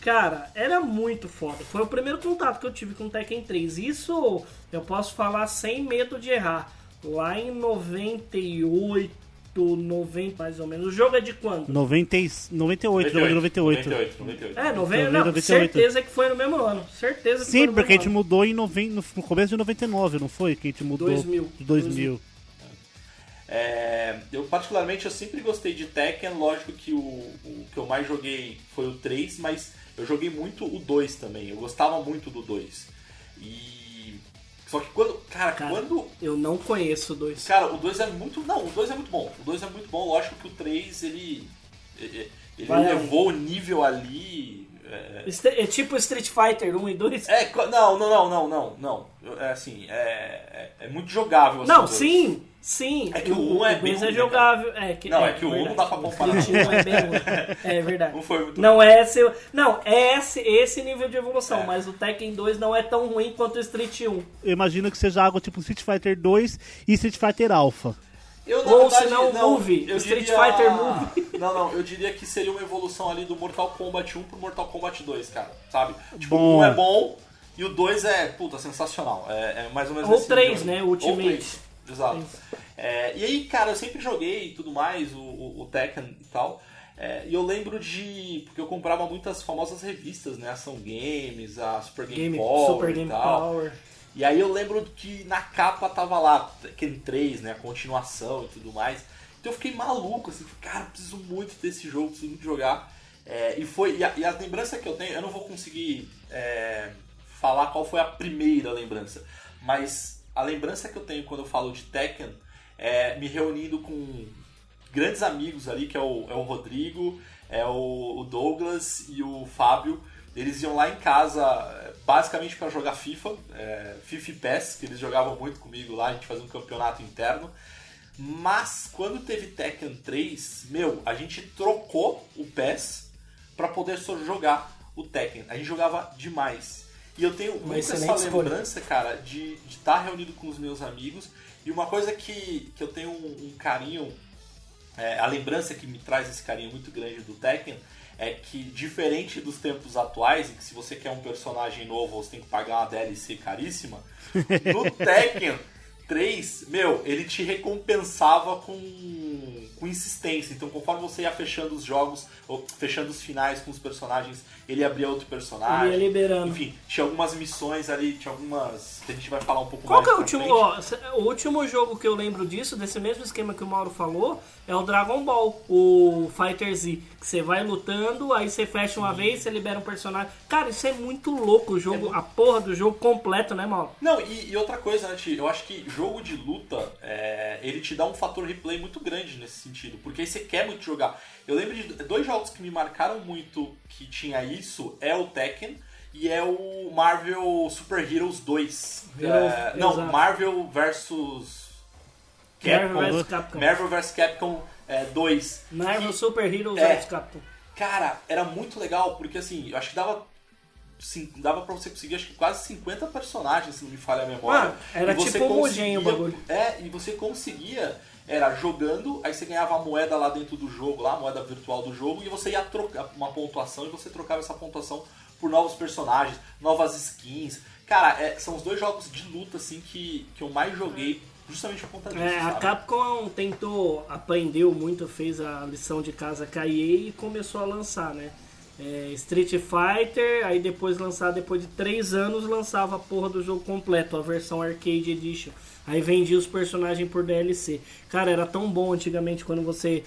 Cara, era muito foda. Foi o primeiro contato que eu tive com o Tekken 3. Isso eu posso falar sem medo de errar. Lá em 98, 90 mais ou menos. O jogo é de quando? 90, e- 98, jogo de 98. 98, 98. É, 90, não, 98. certeza que foi no mesmo ano. Certeza que foi Sim, no porque a gente ano. mudou em noven... no começo de 99, não foi? Que a gente mudou 2000. 2000. É, eu particularmente eu sempre gostei de Tekken, lógico que o, o que eu mais joguei foi o 3, mas eu joguei muito o 2 também. Eu gostava muito do 2. E só que quando, cara, Cara. quando Eu não conheço dois. Cara, o 2 é muito. Não, o 2 é muito bom. O 2 é muito bom. Lógico que o 3 ele. Ele ele levou o nível ali. É, É tipo Street Fighter 1 e 2? é, não, não, não, não, não, não. É assim, é, é, é muito jogável. assim, Não, os dois. sim, sim. É que o um é bem dois ruim, é jogável. É, que, Não, é que o um não dá pra comparar. O Street 1 é bem <laughs> ruim. É verdade. Não foi muito Não é esse, não, é esse, esse nível de evolução, É. mas o Tekken 2 não é tão ruim quanto o Street 1. Eu imagino que seja algo tipo Street Fighter 2 e Street Fighter Alpha. Eu, na Ou verdade, se não, Move, eu Street diria- Fighter Move. <laughs> Não, não, eu diria que seria uma evolução ali do Mortal Kombat 1 pro Mortal Kombat 2, cara, sabe? Tipo, Bom. o 1 é bom e o 2 é, puta, sensacional. É, é mais ou menos Ou esse três, nível. né? Ou Ultimate. três, Exato. É, e aí, cara, eu sempre joguei e tudo mais, o, o, o Tekken e tal. É, e eu lembro de. Porque eu comprava muitas famosas revistas, né? Ação Games, a Super Game, Game, Power Super Game. Power. E aí eu lembro que na capa tava lá Tekken 3, né? A continuação e tudo mais. Então eu fiquei maluco, assim, cara, preciso muito desse jogo, preciso muito jogar. É, e foi. E a, e a lembrança que eu tenho, eu não vou conseguir é, falar qual foi a primeira lembrança. Mas a lembrança que eu tenho quando eu falo de Tekken é me reunindo com grandes amigos ali, que é o, é o Rodrigo, é o, o Douglas e o Fábio. Eles iam lá em casa basicamente para jogar FIFA, é, FIFA e PES, que eles jogavam muito comigo lá, a gente fazia um campeonato interno. Mas quando teve Tekken 3, meu, a gente trocou o PES para poder só jogar o Tekken. A gente jogava demais. E eu tenho muito essa lembrança, cara, de estar reunido com os meus amigos. E uma coisa que, que eu tenho um, um carinho, é, a lembrança que me traz esse carinho muito grande do Tekken, é que diferente dos tempos atuais, em que se você quer um personagem novo você tem que pagar uma DLC caríssima, no <laughs> Tekken 3, meu, ele te recompensava com, com insistência. Então, conforme você ia fechando os jogos, ou fechando os finais com os personagens, ele abria outro personagem. Ele ia liberando. Enfim, tinha algumas missões ali, tinha algumas. que a gente vai falar um pouco Qual mais que é o último, ó, o último jogo que eu lembro disso, desse mesmo esquema que o Mauro falou, é o Dragon Ball, o Fighter Z. Que você vai lutando, aí você fecha uma vez, você libera um personagem. Cara, isso é muito louco, o jogo, a porra do jogo completo, né, Mauro? Não, e, e outra coisa, né, Ti? Eu acho que jogo de luta, é, ele te dá um fator replay muito grande nesse sentido, porque aí você quer muito jogar. Eu lembro de dois jogos que me marcaram muito que tinha isso, é o Tekken e é o Marvel Super Heroes 2. Hero- É, não, exato. Marvel versus Capcom. Marvel vs Capcom. Marvel vs Capcom é, 2. Marvel Que- Super Heroes É. vs Capcom. Cara, era muito legal, porque assim, eu acho que dava. sim, dava pra você conseguir acho que quase 50 personagens, se não me falha a memória. Ah, era você tipo homogêneo o bagulho. É, e você conseguia, era jogando, aí você ganhava a moeda lá dentro do jogo, lá, a moeda virtual do jogo, e você ia trocar uma pontuação e você trocava essa pontuação por novos personagens, novas skins. Cara, é, são os dois jogos de luta assim que, que eu mais joguei justamente por conta disso. É, a? Capcom tentou, aprendeu muito, fez a lição de casa com a EA e começou a lançar, né? É, Street Fighter, aí depois lançar, depois de três anos, lançava a porra do jogo completo, a versão Arcade Edition. Aí vendia os personagens por DLC. Cara, era tão bom antigamente quando você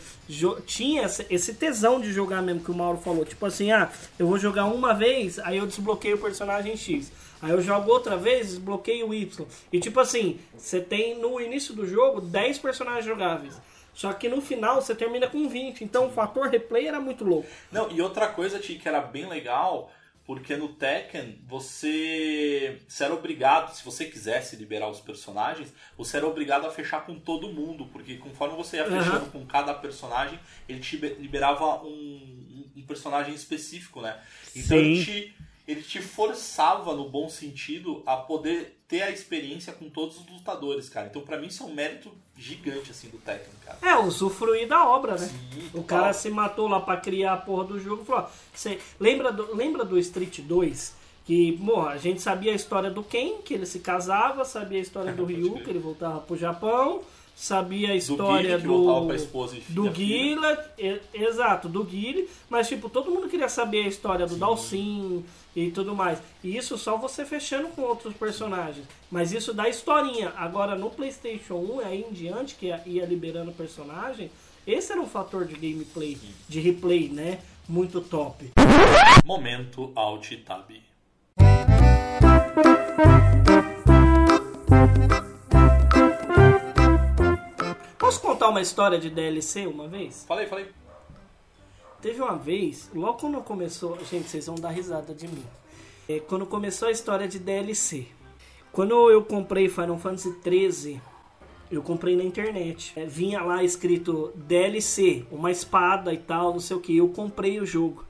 tinha esse- esse tesão de jogar mesmo que o Mauro falou. Tipo assim, ah, eu vou jogar uma vez, aí eu desbloqueio o personagem X. Aí eu jogo outra vez, desbloqueio o Y. E tipo assim, você tem no início do jogo 10 personagens jogáveis. Só que no final você termina com 20. Então o fator replay era muito louco. Não, e outra coisa, Ti, que era bem legal, porque no Tekken você, você era obrigado, se você quisesse liberar os personagens, você era obrigado a fechar com todo mundo, porque conforme você ia fechando com cada personagem, ele te be- liberava um, um- um personagem específico, né? Então Sim. ele te, ele te forçava, no bom sentido, a poder ter a experiência com todos os lutadores, cara. Então pra mim isso é um mérito gigante, assim, do Tekken, cara. É, usufruir da obra, né? Sim, o cara se matou lá pra criar a porra do jogo falou: ó, você lembra do, lembra do Street 2? Que, porra, a gente sabia a história do Ken, que ele se casava, sabia a história do <laughs> Ryu, que ele voltava pro Japão, sabia a Do história Guile, que do. voltava pra esposa e do filha, filha. Guila, e- exato, do Guile, mas tipo, todo mundo queria saber a história do Dalsin e tudo mais. E isso só você fechando com outros personagens. Mas isso dá historinha. Agora no PlayStation 1 aí em diante, que ia- liberando personagem, esse era um fator de gameplay, de replay, né? Muito top. Momento Alt Tab. Posso contar uma história de DLC uma vez? Falei, falei. Teve uma vez, logo quando começou. Gente, vocês vão dar risada de mim. É, quando começou a história de DLC. Quando eu comprei Final Fantasy 13, eu comprei na internet. É, vinha lá escrito DLC, uma espada e tal, não sei o que. Eu comprei o jogo.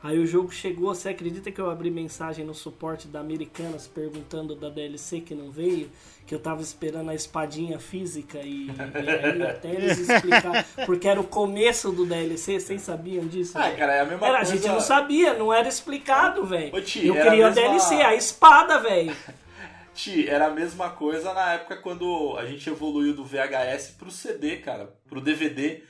Aí o jogo chegou, você acredita que eu abri mensagem no suporte da Americanas perguntando da DLC que não veio? Que eu tava esperando a espadinha física e, e aí até eles explicaram. Porque era o começo do DLC, vocês sabiam disso? Ah, cara, é a mesma era, coisa. A gente não sabia, não era explicado, velho. Eu queria a a mesma- DLC, a espada, velho. <laughs> Ti, era a mesma coisa na época quando a gente evoluiu do VHS pro CD, cara, pro DVD.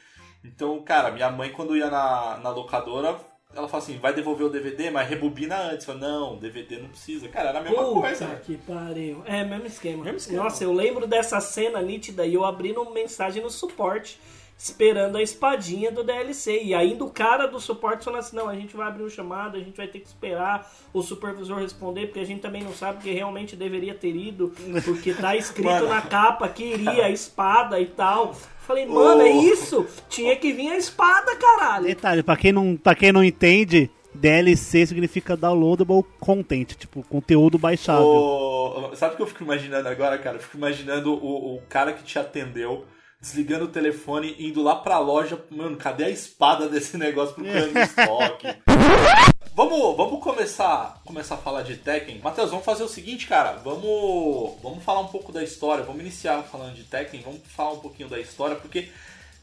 Então, cara, minha mãe quando ia na, na locadora, ela fala assim, vai devolver o DVD, mas rebobina antes. Eu falo, não, DVD não precisa. Cara, era a mesma coisa. Puta né? que pariu. É, mesmo esquema. Mesmo esquema. Nossa, eu lembro dessa cena nítida e eu abrindo mensagem no suporte, esperando a espadinha do DLC. E ainda o cara do suporte falando assim: não, a gente vai abrir um chamado, a gente vai ter que esperar o supervisor responder, porque a gente também não sabe que realmente deveria ter ido, porque tá escrito <laughs> Mano. na capa que iria a espada e tal. Falei, mano, é Ô. isso? Tinha que vir a espada, caralho. Detalhe, pra quem não, pra quem não entende, DLC significa downloadable content, tipo, conteúdo baixável. O- Sabe o que eu fico imaginando agora, cara? Eu fico imaginando o, o cara que te atendeu desligando o telefone, indo lá pra loja. Mano, cadê a espada desse negócio procurando estoque? <laughs> Vamos, vamos começar, começar a falar de Tekken. Matheus, vamos fazer o seguinte, cara. Vamos, vamos falar um pouco da história. Vamos iniciar falando de Tekken. Vamos falar um pouquinho da história, porque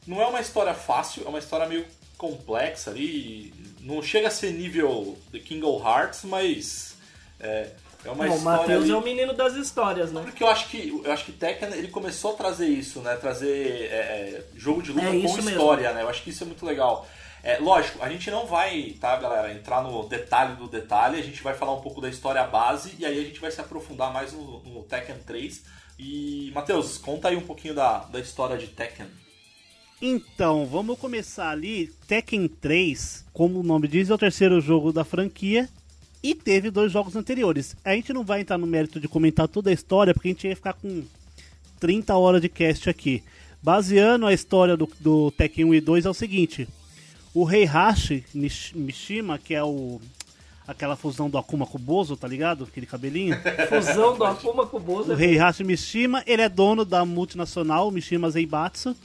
não é uma história fácil, é uma história meio complexa ali. Não chega a ser nível The King of Hearts, mas é, é uma Não, o história. Matheus ali- é o menino das histórias, né? porque eu acho que eu acho que Tekken ele começou a trazer isso, né? Trazer é, jogo de luta É com isso mesmo. história, né? Eu acho que isso é muito legal. É, lógico, a gente não vai, tá, galera, entrar no detalhe do detalhe, a gente vai falar um pouco da história base e aí a gente vai se aprofundar mais no, no Tekken 3. E, Matheus, conta aí um pouquinho da, da história de Tekken. Então, vamos começar ali. Tekken 3, como o nome diz, é o terceiro jogo da franquia. E teve dois jogos anteriores. A gente não vai entrar no mérito de comentar toda a história, porque a gente ia ficar com 30 horas de cast aqui. Baseando a história do, do Tekken 1 e 2 é o seguinte: o Heihachi Nish- Mishima, que é o aquela fusão do Akuma com o Bozo, tá ligado? Aquele cabelinho. <laughs> Fusão do Akuma com o Bozo. O Heihachi Mishima, ele é dono da multinacional Mishima Zaibatsu.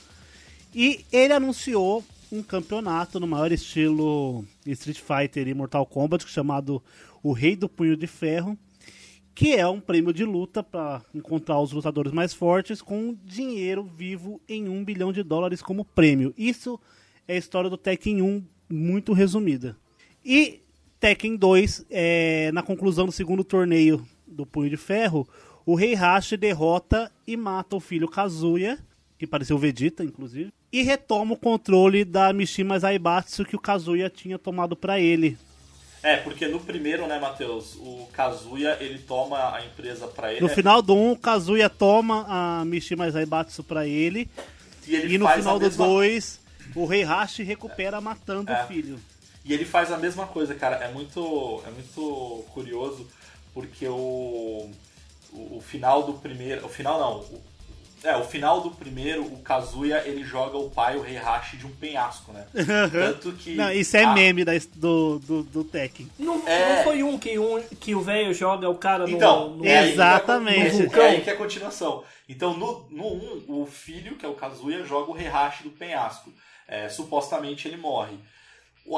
E ele anunciou um campeonato no maior estilo Street Fighter e Mortal Kombat, chamado o Rei do Punho de Ferro, que é um prêmio de luta para encontrar os lutadores mais fortes com dinheiro vivo em um bilhão de dólares como prêmio. Isso é a história do Tekken 1 muito resumida. E Tekken 2, é, na conclusão do segundo torneio do Punho de Ferro, o Heihachi derrota e mata o filho Kazuya, que pareceu Vegeta, inclusive, e retoma o controle da Mishima Zaibatsu que o Kazuya tinha tomado pra ele. É, porque no primeiro, né, Matheus, o Kazuya, ele toma a empresa pra ele. No final do 1, o Kazuya toma a Mishima Zaibatsu pra ele, e, ele e no final do mesma 2, o Heihachi recupera matando É. o filho. E ele faz a mesma coisa, cara. É muito, é muito curioso porque o, o, o final do primeiro, o final não, o, é o final do primeiro, o Kazuya ele joga o pai, o Heihachi, de um penhasco, né? Tanto que Não, isso é a- meme da, do, do, do Tekken. Não, É. não foi um que, um que o velho joga o cara no. Então, no- é é Exatamente. no vulcão, É aí que é a continuação. Então, no 1, um, o filho, que é o Kazuya, joga o Heihachi do penhasco. É, supostamente ele morre.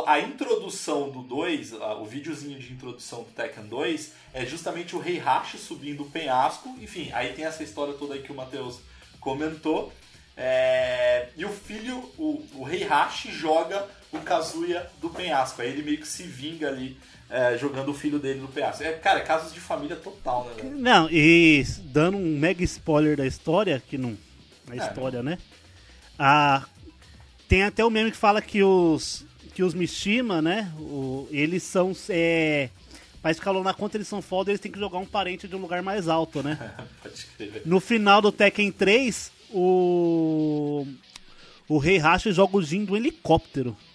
A introdução do 2, o videozinho de introdução do Tekken 2, é justamente o Heihachi subindo o penhasco. Enfim, aí tem essa história toda aí que o Matheus comentou. É, e o filho, o, o Heihachi, joga o Kazuya do penhasco. Aí ele meio que se vinga ali, é, jogando o filho dele do penhasco. É, cara, é casos de família total, né, velho? Não, e dando um mega spoiler da história, que não. A É. história, né? Tem até o meme que fala que os. Que os Mishima, né? O, eles são. É, pra escalonar quanto eles são foda, eles têm que jogar um parente de um lugar mais alto, né? <laughs> Pode crer, velho. No final do Tekken 3, o. O Heihachi joga o Jin do helicóptero. <laughs>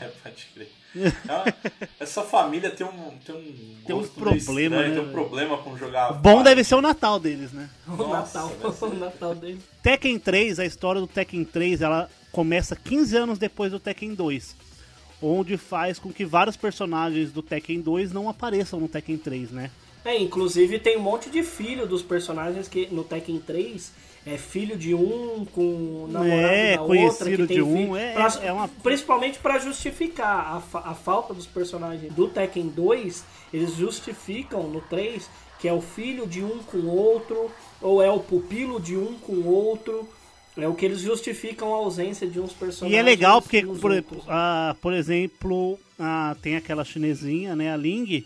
É, pode crer. Então, <laughs> essa família tem um, tem um, Tem um problema, estranho, né, tem um problema com jogar. Bom fora. deve ser o Natal deles, né? O Nossa, Natal. vai ser- O Natal dele. Tekken 3, a história do Tekken 3, ela começa 15 anos depois do Tekken 2. Onde faz com que vários personagens do Tekken 2 não apareçam no Tekken 3, né? É, inclusive tem um monte de filho dos personagens que no Tekken 3 é filho de um com namorado É, da outra que conhecido tem de um, filho, é- pra- é uma- principalmente pra justificar a, fa- a falta dos personagens do Tekken 2, eles justificam no 3 que é o filho de um com o outro ou é o pupilo de um com o outro. É o que eles justificam a ausência de uns personagens. E é legal porque, por, ah, por exemplo, ah, tem aquela chinesinha, né, a Ling,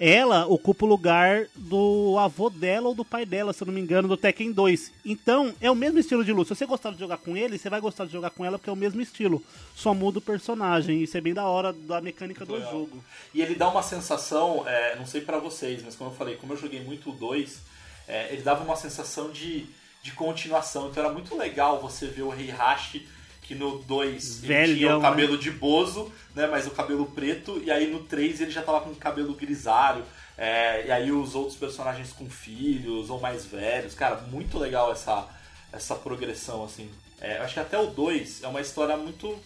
ela ocupa o lugar do avô dela ou do pai dela, se eu não me engano, do Tekken 2. Então, é o mesmo estilo de luta. Se você gostar de jogar com ele, você vai gostar de jogar com ela porque é o mesmo estilo. Só muda o personagem. Isso é bem da hora da mecânica do Legal. jogo. E ele dá uma sensação, é, não sei pra vocês, mas como eu falei, como eu joguei muito o 2, é, ele dava uma sensação de, de continuação. Então era muito legal você ver o Heihachi, que no 2 ele tinha o cabelo de bozo, né, mas o cabelo preto, e aí no 3 ele já tava com o cabelo grisalho. é, e aí os outros personagens com filhos ou mais velhos. Cara, muito legal essa, essa progressão, assim. É, eu acho que até o 2 é uma história muito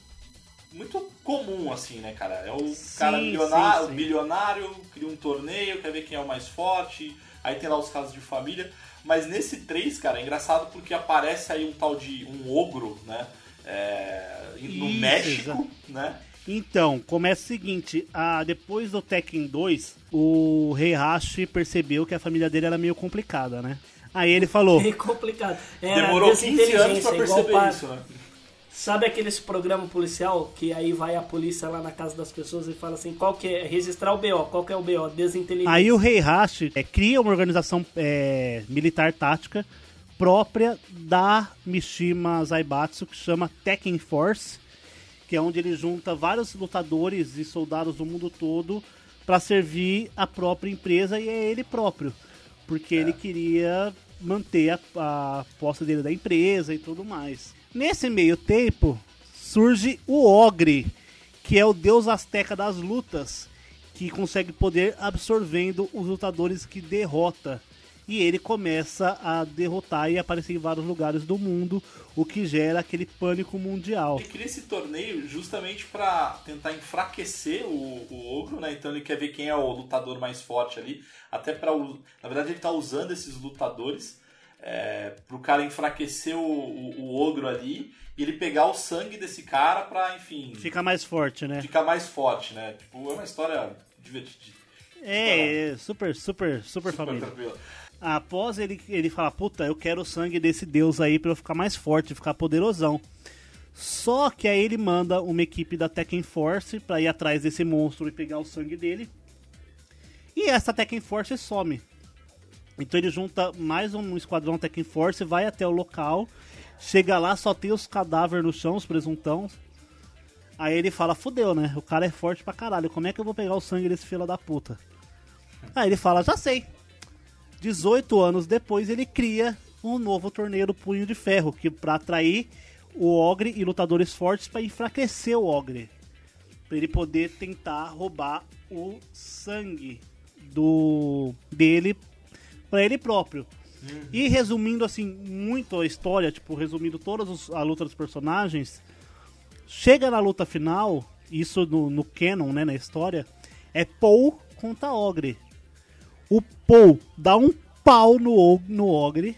muito comum, assim, né, cara? É o Sim, cara milionário, sim, o sim. bilionário, cria um torneio, quer ver quem é o mais forte, aí tem lá os casos de família. Mas nesse 3, cara, é engraçado porque aparece aí um tal de um ogro, né? É, no Isso, México, exato. né? Então, começa o seguinte, ah, depois do Tekken 2, o Heihachi percebeu que a família dele era meio complicada, né? Aí ele falou, É complicado. Era Demorou 15 anos pra perceber isso, né? Sabe aqueles programa policial que aí vai a polícia lá na casa das pessoas e fala assim, qual que é? Registrar o BO, qual que é o BO? Desinteligência. Aí o Heihachi é, cria uma organização é, militar tática própria da Mishima Zaibatsu, que chama Tekken Force, que é onde ele junta vários lutadores e soldados do mundo todo para servir a própria empresa e é ele próprio, porque ele queria manter a, a posse dele da empresa e tudo mais. Nesse meio tempo surge o Ogre, que é o deus asteca das lutas, que consegue poder absorvendo os lutadores que derrota. E ele começa a derrotar e aparecer em vários lugares do mundo, o que gera aquele pânico mundial. Ele cria esse torneio justamente pra tentar enfraquecer o, o ogro, né? Então ele quer ver quem é o lutador mais forte ali. Até para Na verdade, ele tá usando esses lutadores é, pro cara enfraquecer o, o, o ogro ali e ele pegar o sangue desse cara pra, enfim, Fica mais forte, né? ficar mais forte, né? Tipo, é uma história divertida. É, é super, super, super família. Após ele, ele falar, puta, eu quero o sangue desse deus aí pra eu ficar mais forte, ficar poderosão. Só que aí ele manda uma equipe da Tekken Force pra ir atrás desse monstro e pegar o sangue dele. E essa Tekken Force some. Então ele junta mais um esquadrão Tekken Force, vai até o local, chega lá, só tem os cadáveres no chão, os presuntão. Aí ele fala, fudeu, né? O cara é forte pra caralho, como é que eu vou pegar o sangue desse fila da puta? Aí ele fala, já sei. 18 anos depois ele cria um novo torneio do Punho de Ferro, que para atrair o Ogre e lutadores fortes para enfraquecer o Ogre, para ele poder tentar roubar o sangue do dele para ele próprio. E resumindo assim muito a história, tipo resumindo toda a luta dos personagens, chega na luta final, isso no, no canon, né, na história, é Paul contra Ogre. O Paul dá um pau no, no Ogre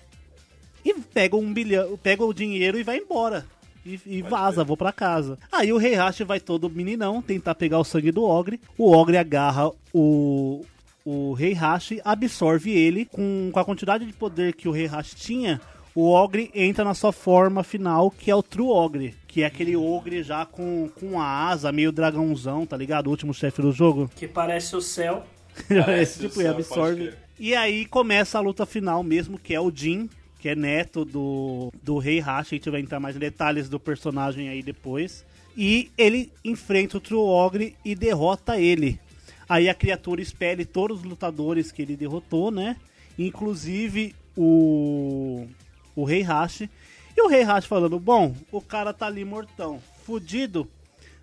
e pega um bilhão, pega o dinheiro e vai embora. E, e vaza, vou pra casa. Aí o Heihachi vai todo meninão tentar pegar o sangue do Ogre. O Ogre agarra o, o Heihachi, absorve ele. Com, com a quantidade de poder que o Heihachi tinha, o Ogre entra na sua forma final, que é o True Ogre. Que é aquele Ogre já com, com a asa, meio dragãozão, tá ligado? O último chefe do jogo. Que parece o céu. <laughs> Parece tipo, o e céu, absorve. E aí começa a luta final mesmo, que é o Jin, que é neto do, do Rei Hashi. A gente vai entrar mais em detalhes do personagem aí depois. E ele enfrenta o True Ogre e derrota ele. Aí a criatura expele todos os lutadores que ele derrotou, né? Inclusive o, o Rei Hashi. E o Rei Hashi falando: Bom, o cara tá ali mortão, fudido,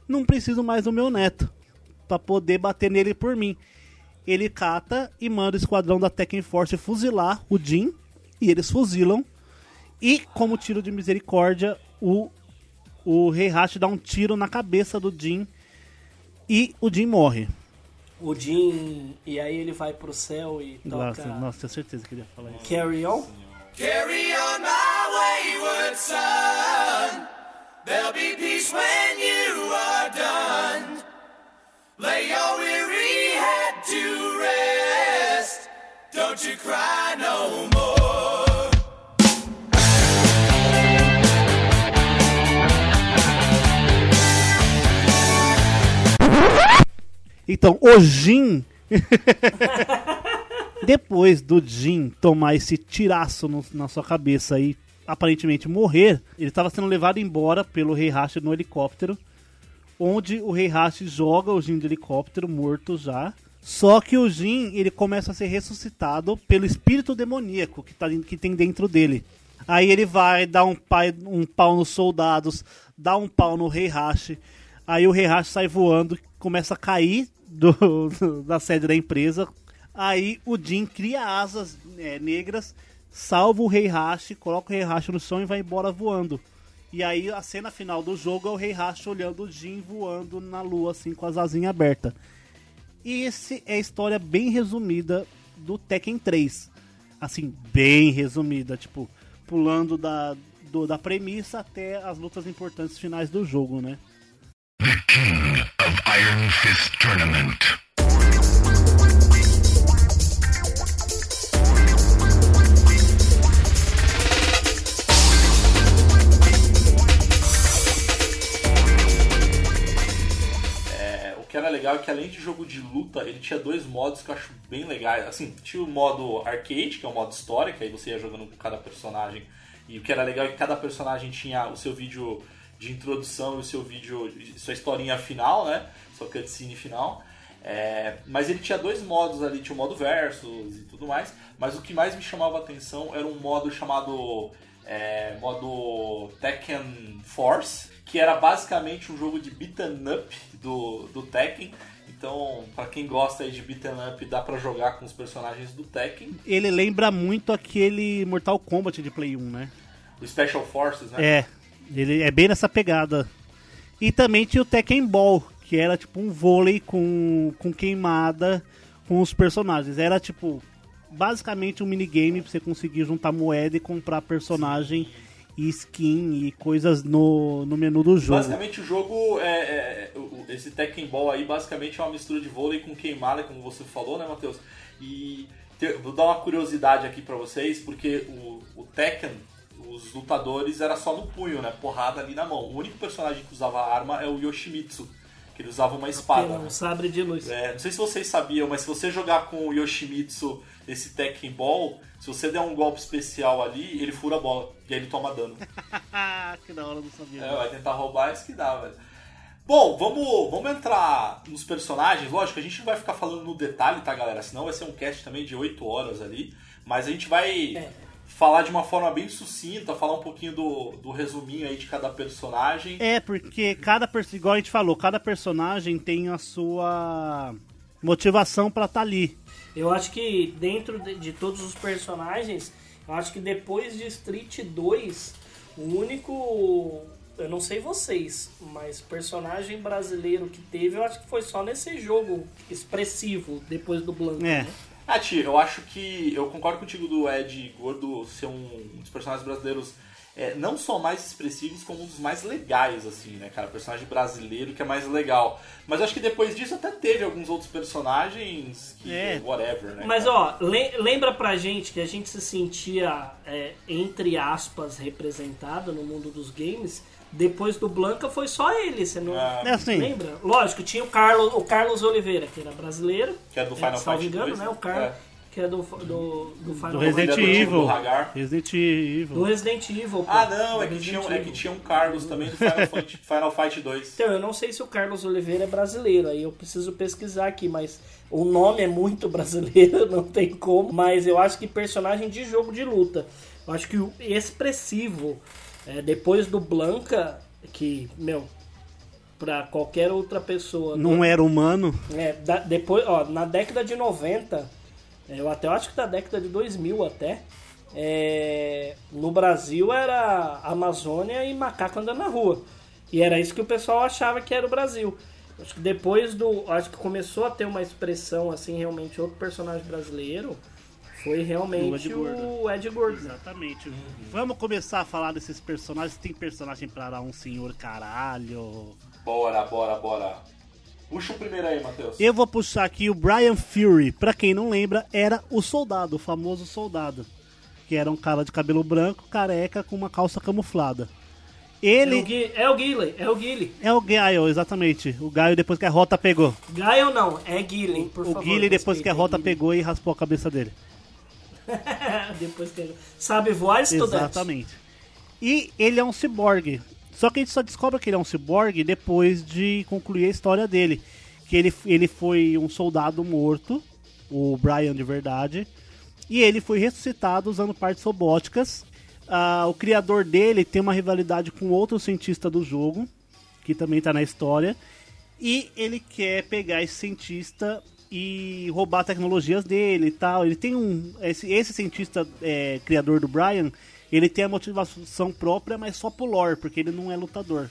não preciso mais do meu neto pra poder bater nele por mim. Ele cata e manda o esquadrão da Tekken Force fuzilar o Jin. E eles fuzilam. E, como tiro de misericórdia, o, o Heihachi dá um tiro na cabeça do Jin. E o Jim morre. O Jim, e aí ele vai pro céu e Nossa, toca nossa, tenho certeza que ele ia falar isso. Carry On. Carry on my wayward son. There'll be peace when you are done. Lay your weary head to rest. Don't you cry no more. Então, o Jin. <laughs> Depois do Jin tomar esse tiraço no- na sua cabeça e aparentemente morrer, ele estava sendo levado embora pelo Rei Hashi no helicóptero, onde o Rei Hashi joga o Jin do helicóptero morto já. Só que o Jin ele começa a ser ressuscitado pelo espírito demoníaco que, tá, que tem dentro dele. Aí ele vai dar um, pai, um pau nos soldados, dá um pau no Rei Hashi. Aí o Rei Hashi sai voando, começa a cair do, do- da sede da empresa. Aí o Jin cria asas é, negras, salva o Rei Hashi, coloca o Rei Hashi no chão e vai embora voando. E aí a cena final do jogo é o Rei Hashi olhando o Jin voando na lua, assim, com as asinhas abertas. E esse é a história bem resumida do Tekken 3. Assim, bem resumida, tipo, pulando da, do- da premissa até as lutas importantes finais do jogo, né? <laughs> Of Iron Fist Tournament. É, o que era legal é que além de jogo de luta, ele tinha dois modos que eu acho bem legais. Assim, tinha o modo arcade, que é o modo história, que aí você ia jogando com cada personagem. E o que era legal é que cada personagem tinha o seu vídeo de introdução e o seu vídeo, sua historinha final, né? Sua cutscene final. É, mas ele tinha dois modos ali, tinha o modo versus e tudo mais. Mas o que mais me chamava a atenção era um modo chamado é, modo Tekken Force, que era basicamente um jogo de beaten up do, do Tekken. Então, pra quem gosta de beaten up, dá pra jogar com os personagens do Tekken. Ele lembra muito aquele Mortal Kombat de Play 1, né? O Special Forces, né? É, ele é bem nessa pegada. E também tinha o Tekken Ball, que era tipo um vôlei com, com queimada com os personagens. Era tipo, basicamente um minigame pra você conseguir juntar moeda e comprar personagem e skin e coisas no, no menu do jogo. Basicamente o jogo é, é- esse Tekken Ball aí basicamente é uma mistura de vôlei com queimada, como você falou, né, Matheus? E te- vou dar uma curiosidade aqui pra vocês, porque o, o Tekken, os lutadores era só no punho, né? Porrada ali na mão. O único personagem que usava arma é o Yoshimitsu, que ele usava uma espada. Tem né? um sabre de luz. É, não sei se vocês sabiam, mas se você jogar com o Yoshimitsu esse Tekken Ball, se você der um golpe especial ali, ele fura a bola. E aí ele toma dano. Ah, <laughs> que da hora, não sabia. É, vai tentar roubar isso que dá, velho. Bom, vamos, vamos entrar nos personagens. Lógico, a gente não vai ficar falando no detalhe, tá, galera? Senão vai ser um cast também de 8 horas ali. Mas a gente vai É. falar de uma forma bem sucinta, falar um pouquinho do, do resuminho aí de cada personagem. É, porque cada personagem, igual a gente falou, cada personagem tem a sua motivação pra estar ali. Eu acho que dentro de, de todos os personagens, eu acho que depois de Street 2, o único. Eu não sei vocês, mas personagem brasileiro que teve, eu acho que foi só nesse jogo expressivo, depois do Blanco. É. né? Ah, Ti, eu acho que. Eu concordo contigo do Ed Gordo ser um, um dos personagens brasileiros é, não só mais expressivos, como um dos mais legais, assim, né, cara? Personagem brasileiro que é mais legal. Mas acho que depois disso até teve alguns outros personagens que. É. whatever, né? Mas cara? ó, le- lembra pra gente que a gente se sentia, é, entre aspas, representado no mundo dos games. Depois do Blanca foi só ele, você não Ah. É assim. lembra? Lógico, tinha o Carlos, o Carlos Oliveira, que era brasileiro. Que é do Final salvo Fight engano, 2, né? né? O Carlos, É. que é do, do, do Final Do é Resident do Evil. do. Resident Do Evil. Resident Evil. pô. Ah, não, Do é que, tinha, um- é que tinha um Carlos também do Final Fight, <laughs> Final Fight 2. Então, eu não sei se o Carlos Oliveira é brasileiro, aí eu preciso pesquisar aqui, mas o nome é muito <laughs> brasileiro, <laughs> não tem como. Mas eu acho que personagem de jogo de luta. Eu acho que o expressivo, é, depois do Blanca, que, meu, pra qualquer outra pessoa. Não era humano. É, da- depois, ó, na década de 90, é, eu até acho que da década de 2000 até, é, no Brasil era Amazônia e macaco andando na rua. E era isso que o pessoal achava que era o Brasil. Acho que depois do. Acho que começou a ter uma expressão, assim, realmente, outro personagem brasileiro. Foi realmente Ed o Ed Gordo. Exatamente. Vamos começar a falar desses personagens. Tem personagem pra dar um senhor caralho. Bora, bora, bora. Puxa o primeiro aí, Matheus. Eu vou puxar aqui o Brian Fury. Pra quem não lembra, era o soldado, o famoso soldado. Que era um cara de cabelo branco, careca, com uma calça camuflada. É Ele o, é o Guile, é o Guile. é o Gaio, exatamente. O Gaio depois que a rota pegou. Gaio não, é Guile, por o favor. Guile depois que a rota é pegou e raspou a cabeça dele. <laughs> depois que Sabe voar, estudante. Exatamente. E ele é um ciborgue. Só que a gente só descobre que ele é um ciborgue depois de concluir a história dele. Que ele, ele foi um soldado morto, o Brian de verdade. E ele foi ressuscitado usando partes robóticas. Ah, o criador dele tem uma rivalidade com outro cientista do jogo, que também está na história. E ele quer pegar esse cientista e roubar tecnologias dele e tal. Ele tem um. Esse, esse cientista é, criador do Brian, ele tem a motivação própria, mas só pro lore, porque ele não é lutador.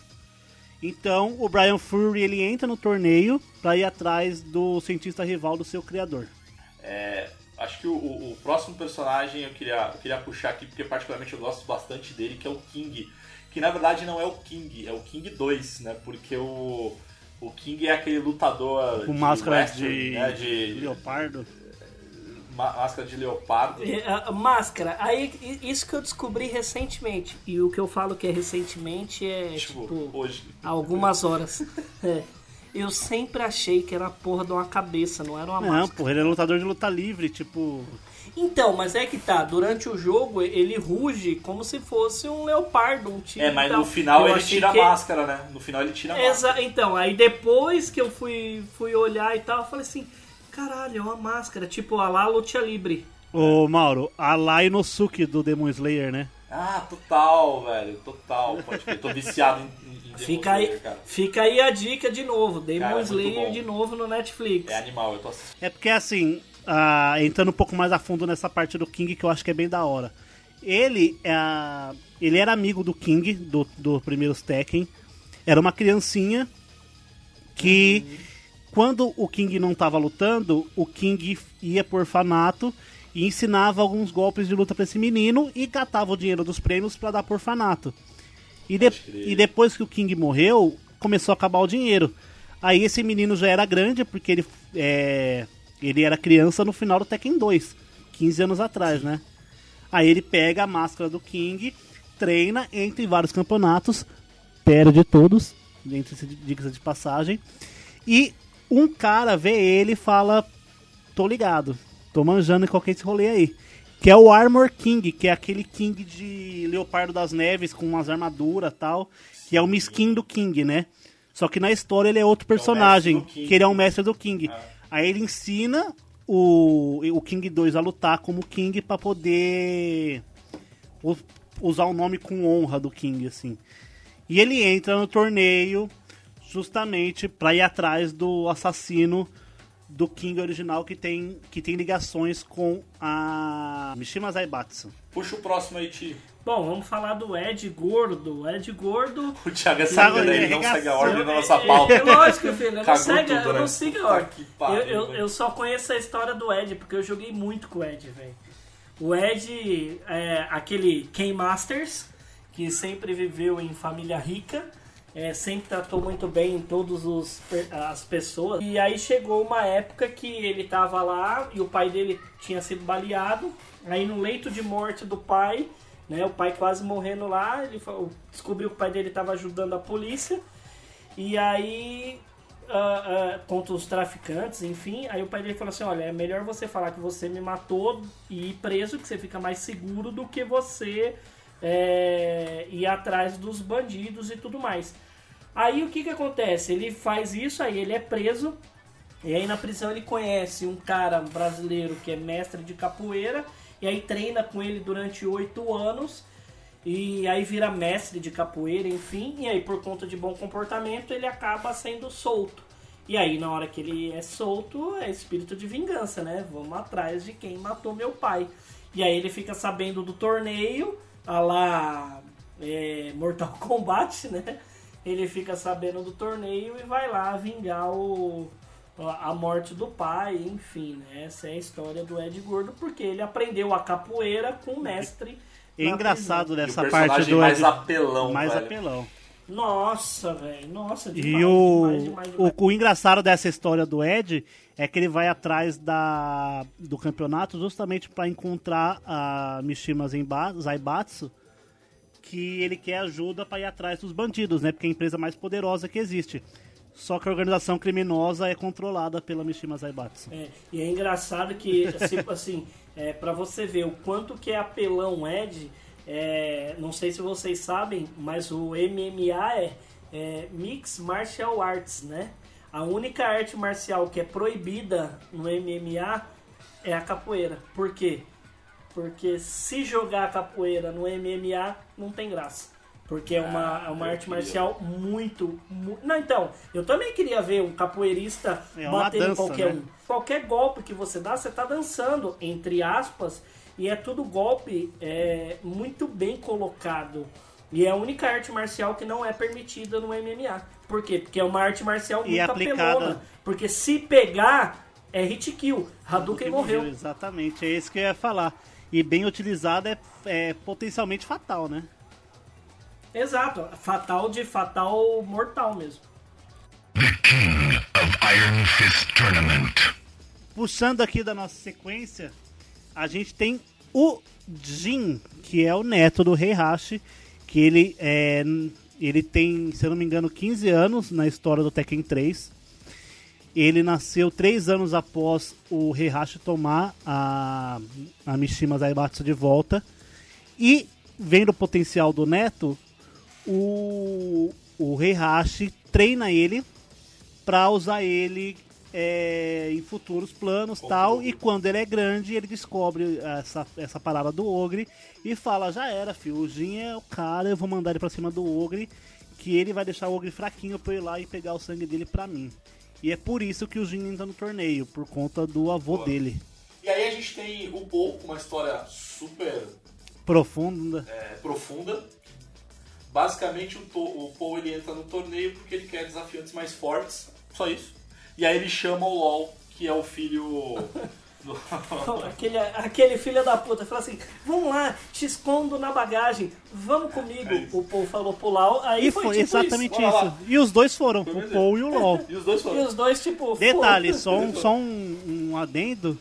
Então o Brian Fury ele entra no torneio pra ir atrás do cientista rival do seu criador. É, acho que o, o- o próximo personagem eu queria, eu queria puxar aqui, porque particularmente eu gosto bastante dele, que é o King. Que na verdade não é o King, é o King 2, né? Porque o, o King é aquele lutador Com de máscara western, de, né? de leopardo. ma- máscara de leopardo. É, Máscara, aí isso que eu descobri recentemente. E o que eu falo que é recentemente é Tipo, tipo, hoje. há algumas horas. <laughs> É. Eu sempre achei que era a porra de uma cabeça, não era uma Não, máscara. porra, ele é lutador de luta livre, tipo. Então, mas é que tá, durante o jogo ele ruge como se fosse um leopardo, um tigre. É, mas tal. no final Eu ele tira que- a máscara, né? No final ele tira a máscara. Exa então, aí depois que eu fui, fui olhar e tal, eu falei assim, caralho, é uma máscara, tipo a lá Lucha Libre. Ô, Mauro, a Lai Inosuke do Demon Slayer, né? Ah, total, velho. Total. Pode crer. Tô viciado em, <laughs> Fica aí, cara. fica aí a dica de novo, Demon Cara, é Slayer de novo no Netflix. É animal, eu tô assistindo. É porque assim, ah, entrando um pouco mais a fundo nessa parte do King que eu acho que é bem da hora. Ele, ah, ele era amigo do King, do, do primeiro Tekken. Era uma criancinha que, quando o King não estava lutando, o King ia por orfanato e ensinava alguns golpes de luta para esse menino e catava o dinheiro dos prêmios para dar por orfanato. E, de- e depois que o King morreu, começou a acabar o dinheiro. Aí esse menino já era grande, porque ele, é, ele era criança no final do Tekken 2, 15 anos atrás, né? Aí ele pega a máscara do King, treina, entra em vários campeonatos, perde todos, entre dicas de passagem. E um cara vê ele e fala: Tô ligado, tô manjando em qualquer esse rolê aí. Que é o Armor King, que é aquele King de Leopardo das Neves com umas armaduras e tal. Que é uma skin do King, né? Só que na história ele é outro personagem, do King. que ele é um mestre do King. Aí ele ensina o, o King 2 a lutar como King pra poder usar o nome com honra do King, assim. E ele entra no torneio justamente pra ir atrás do assassino do King original que tem, que tem ligações com a Mishima Zaibatsu. Puxa o próximo aí, Ti. Bom, vamos falar do Ed Gordo. O Ed Gordo. O Thiago é Sabe, sabe, ele ele não segue a ordem da É- nossa é- pauta. É, lógico, filho. Eu não, segue, tudo, eu né? não sigo a ordem. que pariu, eu, eu, eu só conheço a história do Ed, porque eu joguei muito com o Ed, velho. O Ed é aquele Ken Masters, que sempre viveu em família rica. É, sempre tratou muito bem todas as pessoas. E aí chegou uma época que ele tava lá e o pai dele tinha sido baleado. Aí no leito de morte do pai, né, o pai quase morrendo lá, ele descobriu que o pai dele estava ajudando a polícia. E aí, ah, ah, contra os traficantes, enfim, aí o pai dele falou assim: Olha, é melhor você falar que você me matou e ir preso, que você fica mais seguro do que você é, ir atrás dos bandidos e tudo mais. Aí o que que acontece? Ele faz isso, aí ele é preso, e aí na prisão ele conhece um cara brasileiro que é mestre de capoeira, e aí treina com ele durante oito anos, e aí vira mestre de capoeira, enfim, e aí por conta de bom comportamento ele acaba sendo solto. E aí na hora que ele é solto, é espírito de vingança, né? Vamos atrás de quem matou meu pai. E aí ele fica sabendo do torneio, a lá é, Mortal <laughs> Kombat, né? ele fica sabendo do torneio e vai lá vingar o, a morte do pai, enfim, né? Essa é a história do Ed Gordo, porque ele aprendeu a capoeira com o mestre. É engraçado E dessa parte do mais Ed- apelão, mais velho. apelão. Nossa, velho, nossa, E demais, o, demais, demais, o, demais. o engraçado dessa história do Ed é que ele vai atrás da, do campeonato justamente para encontrar a Mishima Zenba- Zaibatsu, que ele quer ajuda para ir atrás dos bandidos, né? Porque é a empresa mais poderosa que existe. Só que a organização criminosa é controlada pela Mishima Zaibatsu. É, e é engraçado que, tipo <laughs> assim, é, para você ver o quanto que é apelão Ed, é, não sei se vocês sabem, mas o MMA é, é Mix Martial Arts, né? A única arte marcial que é proibida no MMA é a capoeira. Por quê? Porque se jogar capoeira no MMA, não tem graça. Porque é uma, é uma arte queria. marcial muito, mu- Não, então, eu também queria ver um capoeirista É bater em dança, qualquer né? um. Qualquer golpe que você dá, você tá dançando, entre aspas, e é tudo golpe é, muito bem colocado. E é a única arte marcial que não é permitida no MMA. Por quê? Porque é uma arte marcial muito E aplicada- apelona. Porque se pegar, é hit kill. Hadouken morreu. Exatamente, é isso que eu ia falar. E bem utilizada é, é potencialmente fatal, né? Exato. Fatal de fatal mortal mesmo. The king of Iron Fist Tournament. Puxando aqui da nossa sequência, a gente tem o Jin, que é o neto do Rei Hashi, que ele é ele tem, se eu não me engano, 15 anos na história do Tekken 3. Ele nasceu três anos após o Rei Hashi tomar a, a Mishima Zaibatsu de volta. E, vendo o potencial do neto, o, o Rei Hashi treina ele para usar ele é, em futuros planos tal. E quando ele é grande, ele descobre essa, essa parada do Ogre e fala: Já era, filho. O Jin é o cara, eu vou mandar ele pra cima do Ogre. Que ele vai deixar o Ogre fraquinho pra eu ir lá e pegar o sangue dele pra mim. E é por isso que o Jin entra no torneio, por conta do avô Boa. dele. E aí a gente tem o Paul com uma história super Profunda. é, profunda. Basicamente, o, to- o Paul ele entra no torneio porque ele quer desafiantes mais fortes, só isso. E aí ele chama o LOL, que é o filho do... <laughs> <laughs> Aquele, aquele filho da puta fala assim: Vamos lá, te escondo na bagagem, vamos comigo. É isso. o Paul falou pro Lau, aí E foi, foi tipo exatamente isso. lá. E os dois foram, Foi o. Paul e o LOL. <laughs> E os dois isso. E foram. os dois, tipo. Detalhe, só um, só um, um adendo.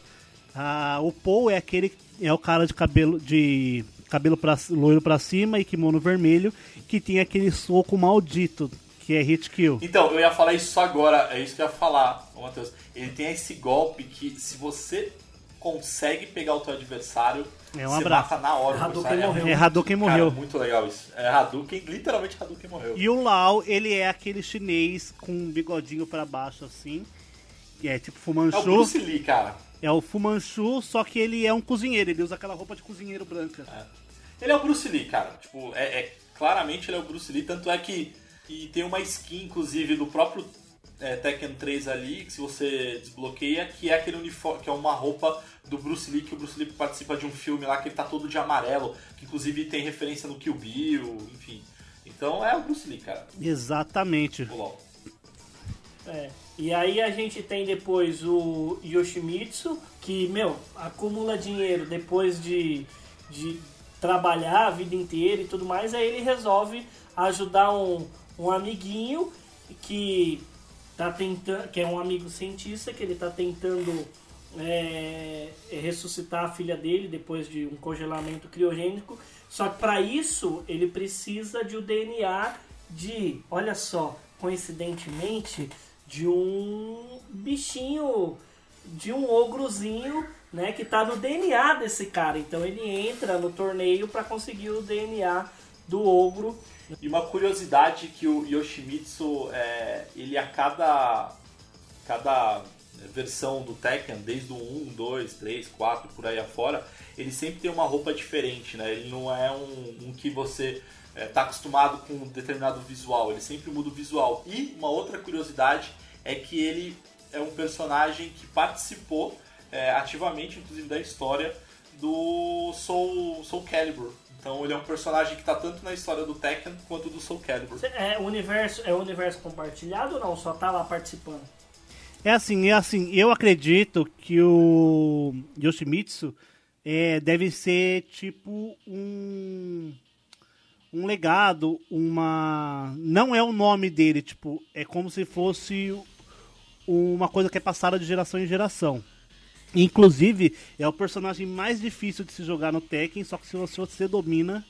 Ah, o Paul é aquele é o cara de cabelo de cabelo pra, loiro pra cima e kimono vermelho que tem aquele soco maldito que é hit kill. Então, eu ia falar isso agora, é isso que eu ia falar, Matheus. Ele tem esse golpe que se você consegue pegar o teu adversário, É um você abraço. mata na hora. o Hadouken adversário. morreu. É Hadouken Cara, morreu. muito legal isso. É Hadouken, literalmente Hadouken morreu. E o Lau, ele é aquele chinês com um bigodinho pra baixo assim, que é tipo É o Fumanchu. Bruce Lee, cara. É o Fumanchu, só que ele é um cozinheiro, ele usa aquela roupa de cozinheiro branca. Ele é o Bruce Lee, cara. Tipo, é, é- claramente ele é o Bruce Lee, tanto é que e tem uma skin, inclusive, do próprio é, Tekken 3 ali, que se você desbloqueia, que é aquele uniforme, que é uma roupa do Bruce Lee, que o Bruce Lee participa de um filme lá que ele tá todo de amarelo, que inclusive tem referência no Kill Bill, enfim. Então é o Bruce Lee, cara. Exatamente. O LOL. É. E aí a gente tem depois o Yoshimitsu, que, meu, acumula dinheiro depois de, de trabalhar a vida inteira e tudo mais, aí ele resolve ajudar um, um amiguinho que tá tentando, que é um amigo cientista, que ele tá tentando é, ressuscitar a filha dele depois de um congelamento criogênico. Só que para isso ele precisa de o DNA de, olha só, coincidentemente, de um bichinho, de um ogrozinho, né, que tá no DNA desse cara. Então ele entra no torneio para conseguir o DNA do ogro. E uma curiosidade que o Yoshimitsu, é, ele a cada, cada versão do Tekken, desde o 1, 2, 3, 4, por aí afora, ele sempre tem uma roupa diferente, né? Ele não é um, um que você é, tá acostumado com um determinado visual, ele sempre muda o visual. E uma outra curiosidade é que ele é um personagem que participou é, ativamente, inclusive, da história do Soul, Soul Calibur Então ele é um personagem que tá tanto na história do Tekken quanto do Soul Calibur. É o universo, é universo compartilhado ou não? Só tá lá participando? É assim, é assim, eu acredito que o Yoshimitsu é, deve ser tipo um um legado, uma não é o nome dele, tipo, é como se fosse uma coisa que é passada de geração em geração. Inclusive, é o personagem mais difícil de se jogar no Tekken, só que se você, você domina,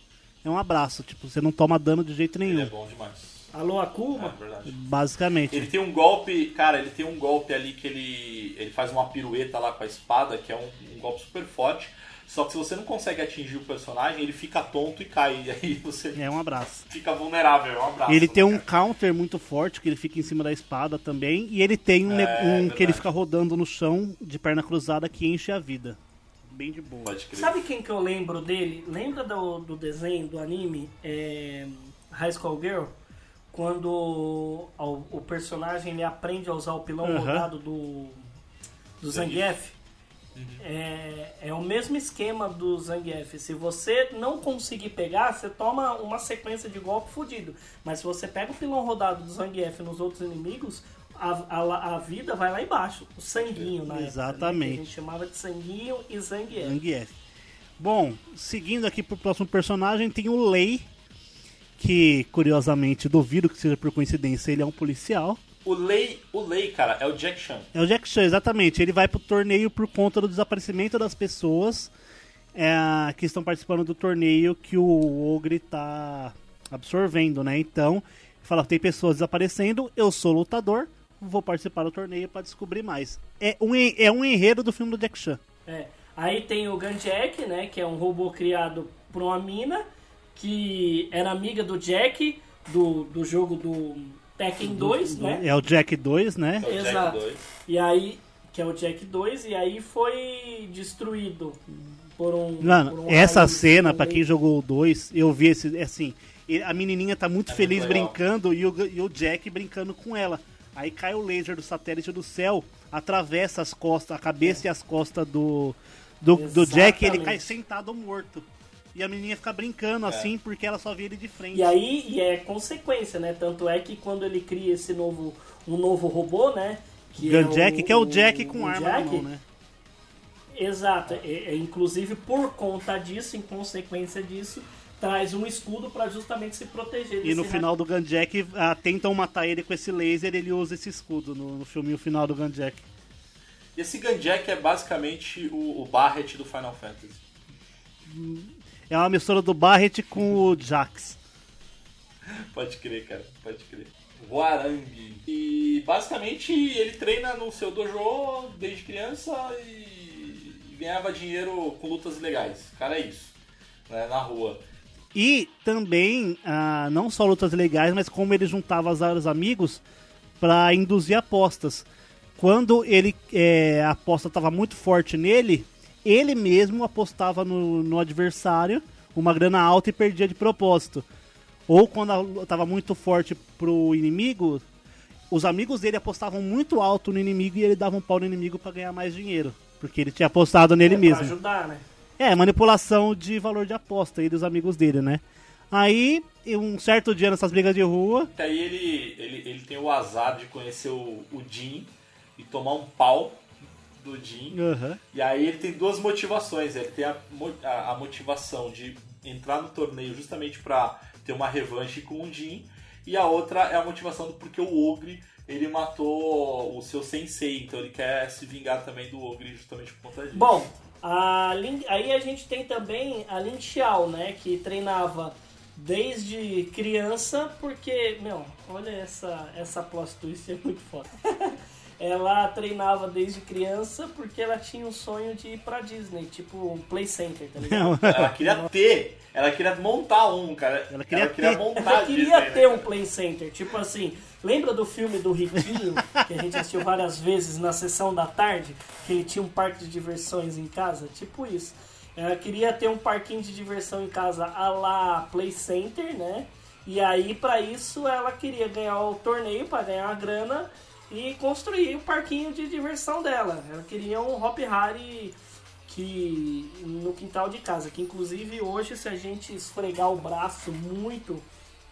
é um abraço, tipo, você não toma dano de jeito Ele nenhum. é bom demais. Alô, É Akuma? verdade. Basicamente. Ele tem um golpe, cara, ele tem um golpe ali que ele, ele faz uma pirueta lá com a espada, que é um, um golpe super forte. Só que se você não consegue atingir o personagem, ele fica tonto e cai. <laughs> E aí você É um abraço. fica vulnerável. É um abraço. Ele tem né, um cara? counter muito forte, que ele fica em cima da espada também. E ele tem um, É, ne- um que ele fica rodando no chão de perna cruzada que enche a vida. Bem de boa. Pode crer. Sabe quem que eu lembro dele? Lembra do, do desenho, do anime é, High School Girl? Quando o, o personagem ele aprende a usar o pilão Aham. rodado do, do Zangief. É, é o mesmo esquema do Zangief. Se você não conseguir pegar, você toma uma sequência de golpe fudido. Mas se você pega o pilão rodado do Zangief nos outros inimigos, a, a, a vida vai lá embaixo. O sanguinho, na né? Exatamente. A gente chamava de sanguinho e Zangief. Zangief. Bom, seguindo aqui pro próximo personagem, tem o Lei, que curiosamente duvido que seja por coincidência, ele é um policial. O Lei, o Lei, cara, é o Jack Chan. É o Jack Chan, exatamente. Ele vai pro torneio por conta do desaparecimento das pessoas é, que estão participando do torneio que o Ogre tá absorvendo, né? Então, fala, tem pessoas desaparecendo, eu sou lutador, vou participar do torneio para descobrir mais. É um, é um enredo do filme do Jack Chan. É. Aí tem o Gunjack, né? Que é um robô criado por uma mina que era amiga do Jack do, do jogo do Tekken 2, né? É o Jack 2, né? É o Exato. Jack 2. E aí, que é o Jack 2, e aí foi destruído por um. Mano, por um essa raio cena, pra quem jogou o 2, eu vi esse, é assim, a menininha tá muito É feliz muito brincando e o, e o Jack brincando com ela. Aí cai o laser do satélite do céu, atravessa as costas, a cabeça e as costas do, do, do Jack e ele cai sentado morto. E a menininha fica brincando assim porque ela só vê ele de frente. E aí, e é consequência, né? Tanto é que quando ele cria esse novo, um novo robô, né? Que Gun Jack, que é o Jack com o arma na Jack, mão, né? Exato. É, é, inclusive, por conta disso, em consequência disso, traz um escudo para justamente se proteger E no final do Gunjack, ah, tentam matar ele com esse laser ele usa esse escudo no, no filminho final do Gunjack. E esse Gunjack é basicamente o, o Barret do Final Fantasy. É uma mistura do Barret com o Jax. Pode crer, cara, pode crer. Guarangue. E basicamente ele treina no seu dojo desde criança e ganhava dinheiro com lutas ilegais. Cara, é isso. Né, na rua. E também, ah, não só lutas legais, mas como ele juntava os amigos para induzir apostas. Quando ele é, a aposta estava muito forte nele, ele mesmo apostava no, no adversário uma grana alta e perdia de propósito. Ou quando estava muito forte pro inimigo, os amigos dele apostavam muito alto no inimigo e ele dava um pau no inimigo para ganhar mais dinheiro. Porque ele tinha apostado nele é, mesmo. Pra ajudar, né? É, manipulação de valor de aposta aí dos amigos dele, né? Aí, um certo dia nessas brigas de rua, E aí ele, ele, ele tem o azar de conhecer o, o Jin e tomar um pau do Jin. aham, E aí ele tem duas motivações. Ele tem a, a- a motivação de entrar no torneio justamente pra ter uma revanche com o Jin. E a outra é a motivação do porque o Ogre ele matou o seu sensei. Então ele quer se vingar também do Ogre justamente por conta disso. Bom, a Lin- aí a gente tem também a Lin Xiao, né? Que treinava desde criança, porque, meu, olha essa, essa plot twist, é muito foda. <laughs> ela treinava desde criança porque ela tinha um sonho de ir pra Disney, tipo um Play Center, tá ligado? <laughs> Ela queria ter, ela queria montar um, cara. Ela queria ter. montar Ela queria Disney, né, ter um cara? Play Center, tipo assim, lembra do filme do Riquinho, que a gente assistiu várias vezes na sessão da tarde, que ele tinha um parque de diversões em casa? Tipo isso. Ela queria ter um parquinho de diversão em casa a lá Play Center, né? E aí, pra isso, ela queria ganhar o torneio para ganhar a grana e construir o parquinho de diversão dela. Ela queria um Hop Harry que no quintal de casa, que inclusive hoje se a gente esfregar o braço muito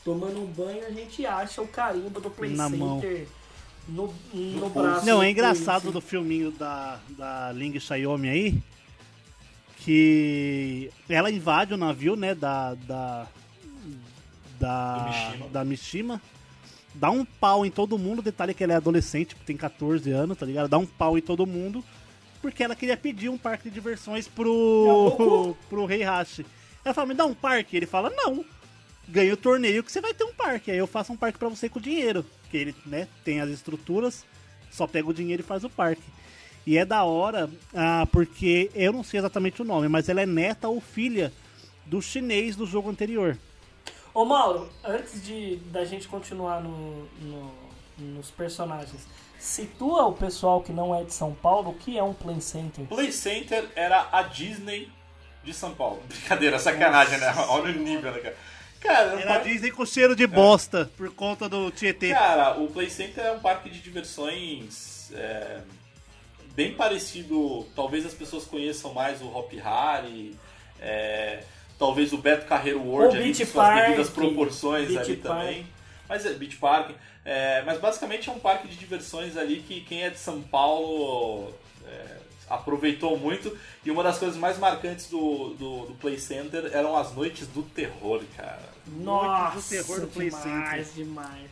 tomando um banho, a gente acha o carimbo do Play Na mão. Center no, no braço. Não, é do engraçado do filminho da, da Ling Xiaomi aí, que ela invade o navio, né, da... da da, da Mishima, dá um pau em todo mundo, detalhe que ela é adolescente, tem 14 anos, tá ligado? Dá um pau em todo mundo, porque ela queria pedir um parque de diversões pro, <laughs> pro Rei Hashi. Ela fala, me dá um parque? Ele fala, não, ganha o torneio que você vai ter um parque. Aí eu faço um parque pra você com dinheiro. Que ele, né, tem as estruturas, só pega o dinheiro e faz o parque. E é da hora, ah, porque eu não sei exatamente o nome, mas ela é neta ou filha do chinês do jogo anterior. Ô Mauro, antes de da gente continuar no, no- nos personagens, situa o pessoal que não é de São Paulo o que é um Play Center. Play Center era a Disney de São Paulo. <laughs> Brincadeira, sacanagem, né? Olha o nível, né, cara? Cara, era um parque- dizem com cheiro de bosta por conta do Tietê. Cara, o Play Center é um parque de diversões é, bem parecido. Talvez as pessoas conheçam mais o Hop Harry, é, talvez o Beto Carreiro World O ali, com suas devidas proporções Beach ali Park. também. Mas é Beach Park. É, mas basicamente é um parque de diversões ali que quem é de São Paulo é, aproveitou muito. E uma das coisas mais marcantes do, do, do Play Center eram as noites do terror, cara. Nossa, do terror do Play demais, demais.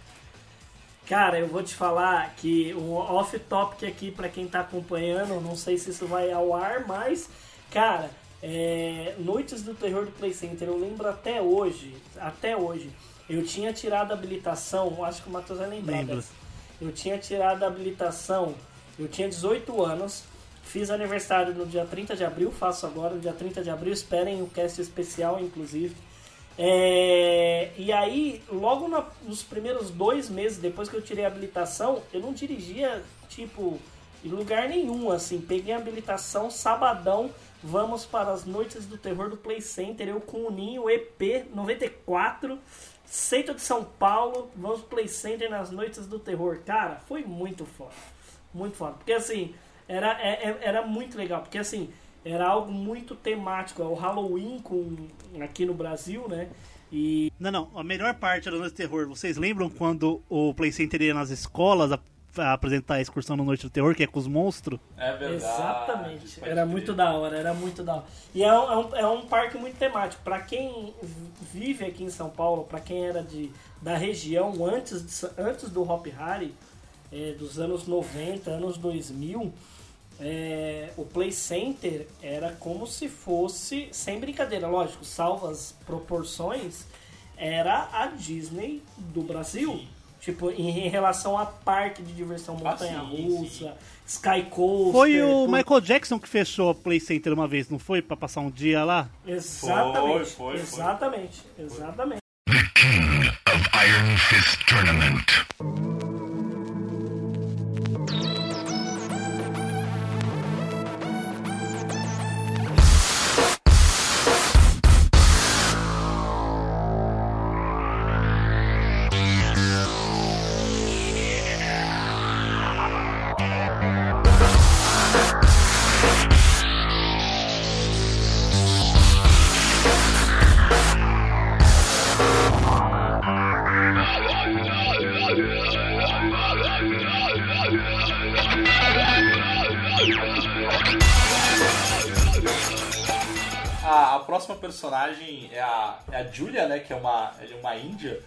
Cara, eu vou te falar que o off-topic aqui, pra quem tá acompanhando, não sei se isso vai ao ar, mas, cara, é, Noites do Terror do Play Center, eu lembro até hoje, até hoje, eu tinha tirado a habilitação, acho que o Matheus vai lembrar Lembro. dessa. Eu tinha tirado a habilitação, eu tinha 18 anos, fiz aniversário no dia 30 de abril, faço agora, no dia 30 de abril, esperem o cast especial, inclusive. É, e aí, logo na- nos primeiros dois meses depois que eu tirei a habilitação, eu não dirigia, tipo, em lugar nenhum, assim. Peguei a habilitação, sabadão, vamos para as noites do terror do Play Center, eu com o Ninho EP 94, centro de São Paulo, vamos pro Play Center nas noites do terror. Cara, foi muito foda. Muito foda. Porque assim, era, é- é- era muito legal. Porque assim, era algo muito temático. É o Halloween com, aqui no Brasil, né? E Não, não. A melhor parte era Noite do Terror. Vocês lembram quando o Play Center ia nas escolas a, a apresentar a excursão no Noite do Terror, que é com os monstros? É verdade. Exatamente. Era crer. muito da hora, era muito da hora. E é um, é um, é um parque muito temático. Pra quem vive aqui em São Paulo, pra quem era de, da região antes, de antes do Hop Harry, é, dos anos 90, anos 2000, é, o Play Center era como se fosse, sem brincadeira, lógico, salvo as proporções, era a Disney do Brasil. Tipo, em relação a parque de diversão Ah, montanha-russa, Sky Coaster. Foi o tudo. Michael Jackson que fechou a Play Center uma vez, não foi? Pra passar um dia lá? Exatamente. Foi, foi, foi. exatamente. Exatamente. The King of Iron Fist Tournament. Personagem é a, é a Julia, né? Que é uma, é uma índia.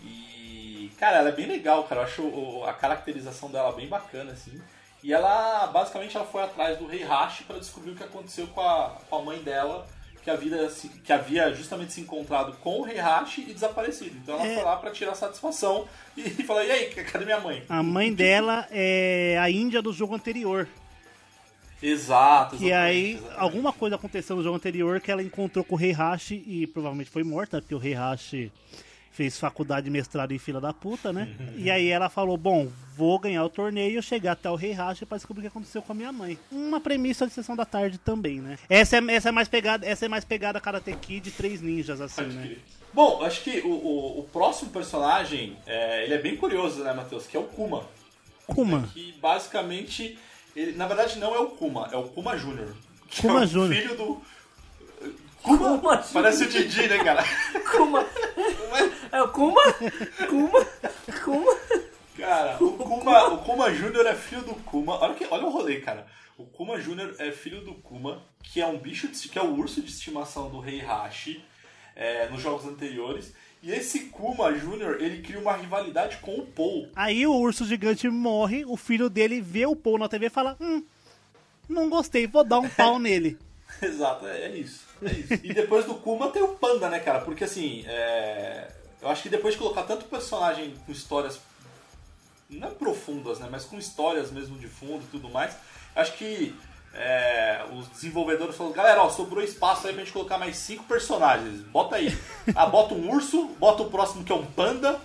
E, cara, ela é bem legal, cara. Eu acho a caracterização dela bem bacana, assim. E ela, basicamente, ela foi atrás do Rei Hashi para descobrir o que aconteceu com a, com a mãe dela, que havia, se- que havia justamente se encontrado com o Rei Hashi e desaparecido. Então ela É. foi lá para tirar satisfação <laughs> e, e falar: e aí, cadê minha mãe? A mãe dela é a Índia do jogo anterior. Exato, Que exatamente, aí exatamente. alguma coisa aconteceu no jogo anterior que ela encontrou com o Rei Hashi e provavelmente foi morta, porque o Rei Hashi fez faculdade e mestrado em fila da puta, né? <laughs> e aí ela falou: Bom, vou ganhar o torneio, chegar até o Rei Hashi pra descobrir o que aconteceu com a minha mãe. Uma premissa de sessão da tarde também, né? Essa é, essa é mais pegada, essa é mais pegada Karate Kid três ninjas, assim, Pode né? crer. Bom, acho que o, o, o próximo personagem, é, ele é bem curioso, né, Matheus? Que é o Kuma. Kuma. Que basicamente, ele, na verdade não é o Kuma, é o Kuma Jr. que Kuma é o Júnior. filho do. Kuma, Kuma parece o Didi, né, cara? <laughs> Kuma. É o Kuma? Kuma? Kuma? Cara, o Kuma, o Kuma Júnior é filho do Kuma. Olha, que, olha o rolê, cara. O Kuma Júnior é filho do Kuma, que é um bicho, de, que é o urso de estimação do rei Hashi é, nos jogos anteriores. E esse Kuma Júnior, ele cria uma rivalidade com o Paul. Aí o urso gigante morre, o filho dele vê o Paul na TV e fala: Hum, não gostei, vou dar um <laughs> pau nele. Exato, é, é isso. É isso. E depois do Kuma tem o Panda, né, cara? Porque assim, é, eu acho que depois de colocar tanto personagem com histórias não profundas, né? Mas com histórias mesmo de fundo e tudo mais, acho que é, os desenvolvedores falaram, galera, ó, sobrou espaço aí pra gente colocar mais cinco personagens. Bota aí. Ah, bota um urso, bota o próximo que é um panda.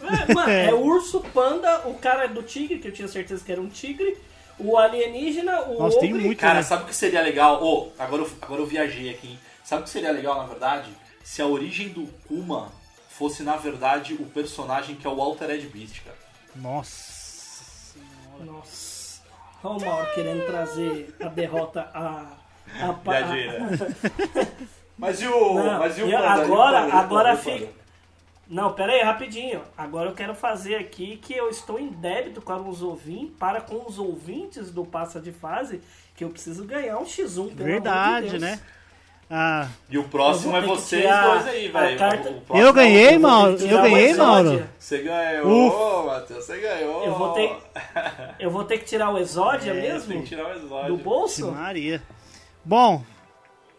É, mano, é o urso, panda, o cara do tigre, que eu tinha certeza que era um tigre, o alienígena, o Nossa, tem ogre. muito, Cara, né? sabe o que seria legal? Ô, agora, eu, agora eu viajei aqui, hein? Sabe o que seria legal, na verdade? Se a origem do Kuma fosse, na verdade, o personagem que é o Altered Beast, cara. Nossa. Nossa. Olha o Mauro querendo trazer a derrota a. a, né? <laughs> Mas e o. Não, mas e o agora- agora fica-? Não, pera aí, rapidinho. Agora eu quero fazer aqui que eu estou em débito com os ouvintes, para com os ouvintes do Passa de Fase, que eu preciso ganhar um X1. pelo amor de Verdade, Deus. né? Ah, E o próximo é Eu vou ter que vocês tirar dois aí, velho. eu é ganhei, Mauro. Eu ganhei, Exódia. Mauro. Você ganhou, Matheus. Você ganhou. Eu vou ter, <laughs> eu vou ter que tirar o Exódia É, mesmo? Tem que tirar o exódio. Do que bolso? Maria. Bom,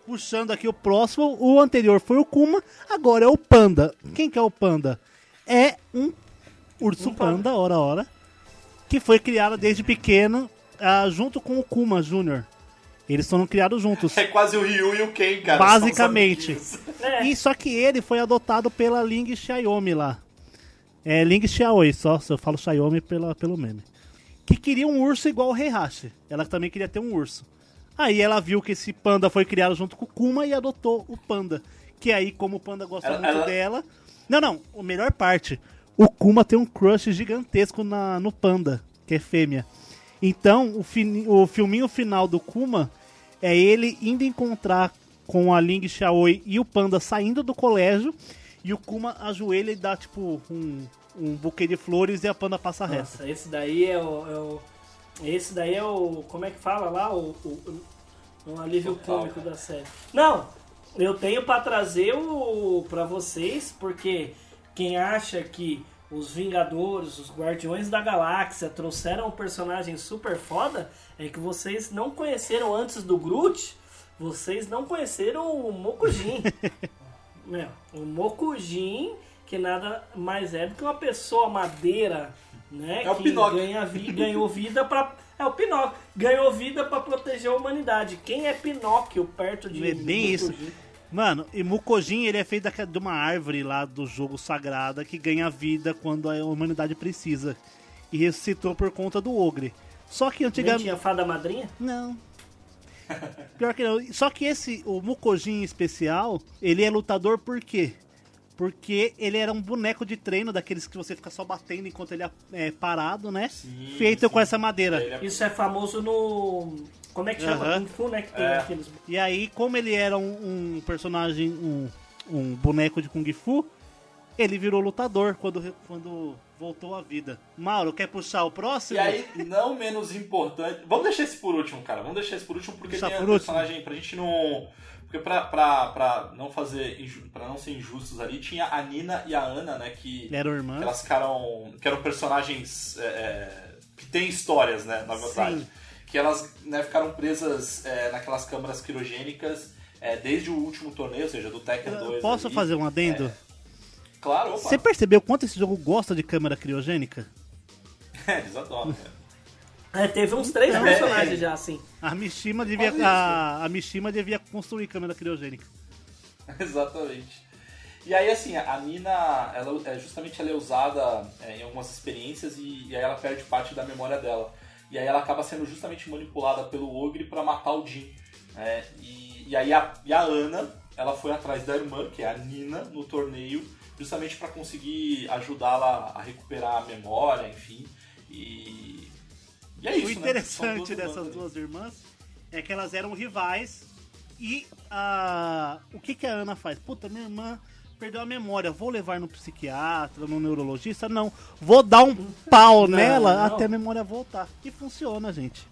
puxando aqui o próximo, o anterior foi o Kuma, agora é o Panda. Quem que é o Panda? É um urso Um panda. panda, ora ora, que foi criado desde pequeno ah, junto com o Kuma Jr. Eles foram criados juntos. É quase o Ryu e o Ken, cara. Basicamente. É. E só que ele foi adotado pela Ling Xiaomi lá. É Ling Xiaomi, só se eu falo Xiaomi pela, pelo meme. Que queria um urso igual o Heihachi. Ela também queria ter um urso. Aí ela viu que esse panda foi criado junto com o Kuma e adotou o panda. Que aí, como o panda gosta Ela- muito ela- dela. Não, não, a melhor parte. O Kuma tem um crush gigantesco na, no panda, que é fêmea. Então, o, fini- o filminho final do Kuma é ele indo encontrar com a Ling Xiaoi e o panda saindo do colégio. E o Kuma ajoelha e dá, tipo, um, um buquê de flores e a panda passa reto. Nossa, esse daí é o, é o- Esse daí é o. Como é que fala lá? O, o, o alívio Total, cômico cara. da série. Não! Eu tenho pra trazer o. pra vocês, porque quem acha que os Vingadores, os Guardiões da Galáxia trouxeram um personagem super foda, é que vocês não conheceram antes do Groot, vocês não conheceram o Mokujin. <laughs> Meu, o Mokujin, que nada mais é do que uma pessoa madeira, né? É o que Pinóquio. ganha vi- ganhou vida pra. É o Pinóquio. Ganhou vida pra proteger a humanidade. Quem é Pinóquio perto de. É bem isso. Mano, e Mukojin ele é feito de uma árvore lá do jogo sagrada que ganha vida quando a humanidade precisa. E ressuscitou por conta do ogre. Só que Nem antigamente. tinha fada madrinha? Não. <laughs> Pior que não. Só que esse, o Mukojin especial, ele é lutador por quê? Porque ele era um boneco de treino, daqueles que você fica só batendo enquanto ele é é parado, né? Sim, Feito sim. com essa madeira. Isso é famoso no. Como é que chama? Kung Fu, né? Que tem É. aqueles. E aí, como ele era um, um personagem, um, um boneco de Kung Fu, ele virou lutador quando, quando voltou à vida. Mauro, quer puxar o próximo? E aí, não menos importante. Vamos deixar esse por último, cara. Vamos deixar esse por último porque Deixar tem um por último. personagem pra gente não. Porque pra, pra, pra não fazer. pra não ser injustos ali, tinha a Nina e a Ana, né? Que, Eram que irmãs. elas ficaram. que eram personagens. é, é, que têm histórias, né? Na verdade. Sim. Que elas né, ficaram presas é, naquelas câmaras quirogênicas é, desde o último torneio, ou seja, do Tekken 2. Posso ali. fazer um adendo? É. Claro, opa. Você percebeu quanto esse jogo gosta de câmera criogênica? <laughs> É, eles adoram, cara. É, teve uns três É. personagens já, assim. A Mishima devia, a, a Mishima devia construir câmera criogênica. <laughs> Exatamente. E aí, assim, a Nina, ela, é, justamente ela é usada é, em algumas experiências e, e aí ela perde parte da memória dela. E aí ela acaba sendo justamente manipulada pelo Ogre pra matar o Jin. né? E, e aí a, e a Ana, ela foi atrás da irmã, que é a Nina, no torneio, justamente pra conseguir ajudá-la a recuperar a memória, enfim. E, e é isso, o né? Interessante duas dessas duas irmãs é que elas eram rivais e a o que que a Ana faz? Puta, minha irmã perdeu a memória, vou levar no psiquiatra, no neurologista? Não, vou dar um pau nela não. até a memória voltar. E funciona, gente.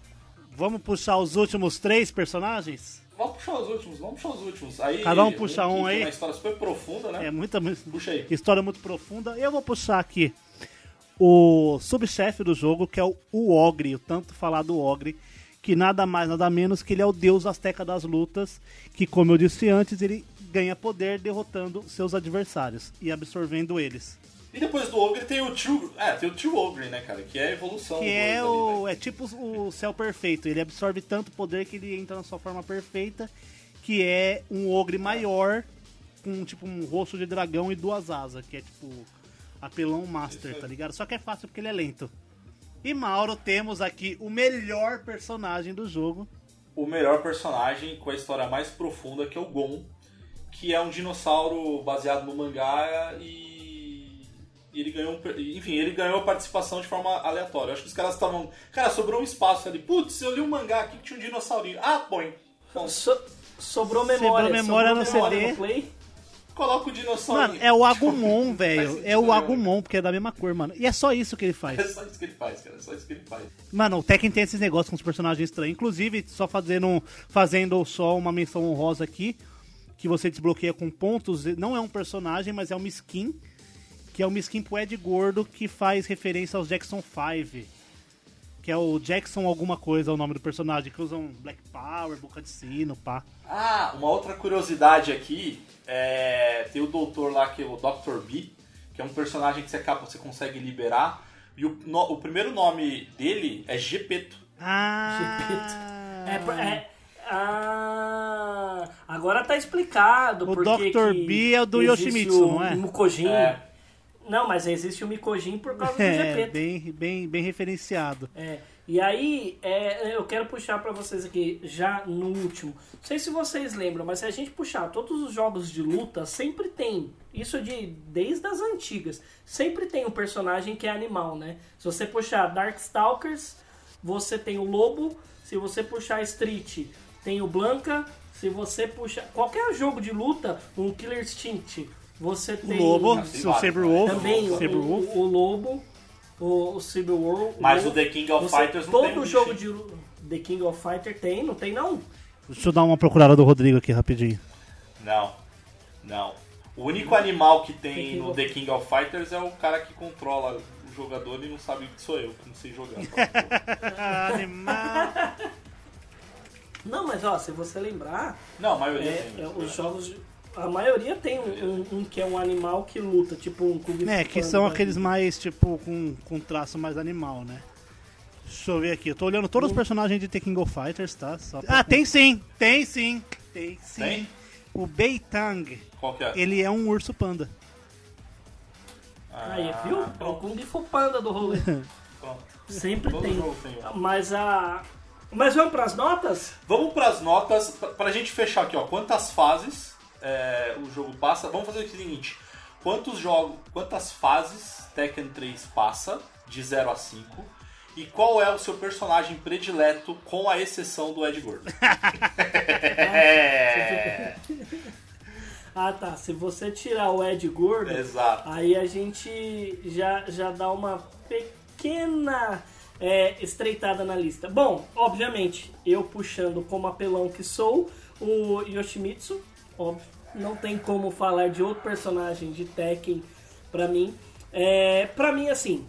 Vamos puxar os últimos três personagens? Vamos puxar os últimos, vamos puxar os últimos. Aí, Cada um puxa um tem aí. uma história super profunda, né? É muita Puxa aí. história muito profunda. Eu vou puxar aqui o subchefe do jogo, que é o, o Ogre, o tanto falado Ogre, que nada mais, nada menos que ele é o deus azteca das lutas, que como eu disse antes, ele ganha poder derrotando seus adversários e absorvendo eles. E depois do Ogre tem o Tio. É, tem o Tio Ogre, né, cara? Que é a evolução Que é ali, o né? é tipo o céu perfeito, ele absorve tanto poder que ele entra na sua forma perfeita, que é um ogre maior com tipo um rosto de dragão e duas asas, que é tipo apelão master, tá ligado? Só que é fácil porque ele é lento. E Mauro, temos aqui o melhor personagem do jogo. O melhor personagem com a história mais profunda, que é o Gon, que é um dinossauro baseado no mangá e. e ele ganhou. um Enfim, ele ganhou participação de forma aleatória. Acho que os caras estavam. Cara, sobrou um espaço ali. Putz, eu li um mangá aqui que tinha um dinossaurinho. Ah, põe. Bom, So- sobrou memória. Sobrou memória no memória CD. no Play. coloca o dinossaurinho. Mano, é o Agumon, <laughs> velho. É o né, Agumon, porque é da mesma cor, mano. E é só isso que ele faz. <laughs> É só isso que ele faz, cara. É só isso que ele faz. Mano, o Tekken tem esses negócios com os personagens estranhos. Inclusive, só fazendo, fazendo só uma menção honrosa aqui, que você desbloqueia com pontos. Não é um personagem, mas é uma skin. Que é uma skin pro Ed Gordo, que faz referência aos Jackson 5. Que é o Jackson alguma coisa, é o nome do personagem. Que usam Black Power, boca de sino, pá. Ah, uma outra curiosidade aqui é tem o doutor lá que é o Dr. B, que é um personagem que você acaba, você consegue liberar. E o, no- o primeiro nome dele é Gepeto. Ah! É, por- é- ah, agora tá explicado. O porque Dr. que B é o do Yoshimitsu, o não é? Mukojin. É. Não, mas existe o Mikojin por causa do <laughs> É, GP. bem, bem, bem referenciado. É, e aí, é, eu quero puxar pra vocês aqui, já no último. Não sei se vocês lembram, mas se a gente puxar todos os jogos de luta, sempre tem. Isso de desde as antigas. Sempre tem um personagem que é animal, né? Se você puxar Darkstalkers, você tem o Lobo. Se você puxar Street, tem o Blanca. Se você puxar qualquer jogo de luta, um Killer Instinct, você O tem Lobo, tem o Saberwolf, também o, Saberwolf. o, o Lobo, o, o Cyberwolf. Mas o The King of Você- Fighters não todo tem um jogo de The King of Fighter tem, não tem não. Deixa eu dar uma procurada do Rodrigo aqui rapidinho. Não, não. O único animal que tem King no of- The King of Fighters é o cara que controla o jogador e não sabe que sou eu, que não sei jogar. <laughs> <laughs> Animal. Não, mas ó, se você lembrar, Não, a maioria é, tem. é, os jogos. de- A maioria tem um, um- um que é um animal que luta, tipo um Kung Fu É, que são aqueles mais, tipo, com, com traço mais animal, né? Deixa eu ver aqui. Eu tô olhando todos os personagens de The King of Fighters, tá? Só pra- Ah, tem sim! Tem sim! Tem sim. Tem? O Beitang, Qual que é? ele é um urso panda. Aí, viu? É o Kung Fu Panda do rolê. <laughs> Sempre Todo tem. tem. Mas a. Mas vamos pras notas? Vamos pras notas, pra, pra gente fechar aqui, ó. Quantas fases é, o jogo passa? Vamos fazer o seguinte: quantos jogos, quantas fases Tekken 3 passa, de 0 a 5? E qual é o seu personagem predileto, com a exceção do Ed Gordo? é, <laughs> Ah tá, se você tirar o Ed Gordo, exato. Aí a gente já, já dá uma pequena é, estreitada na lista. Bom, obviamente, eu puxando como apelão que sou, o Yoshimitsu, óbvio. Não tem como falar de outro personagem de Tekken pra mim. É, pra mim, assim,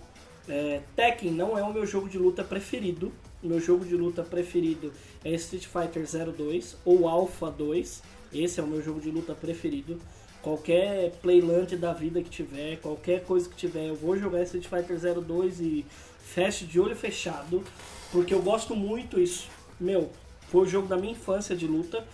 é, Tekken não é o meu jogo de luta preferido. Meu jogo de luta preferido é Street Fighter 02 ou Alpha 2. Esse é o meu jogo de luta preferido. Qualquer playland da vida que tiver, qualquer coisa que tiver, eu vou jogar Street Fighter 02 e fecho de olho fechado, porque eu gosto muito isso. Meu, foi o jogo da minha infância de luta.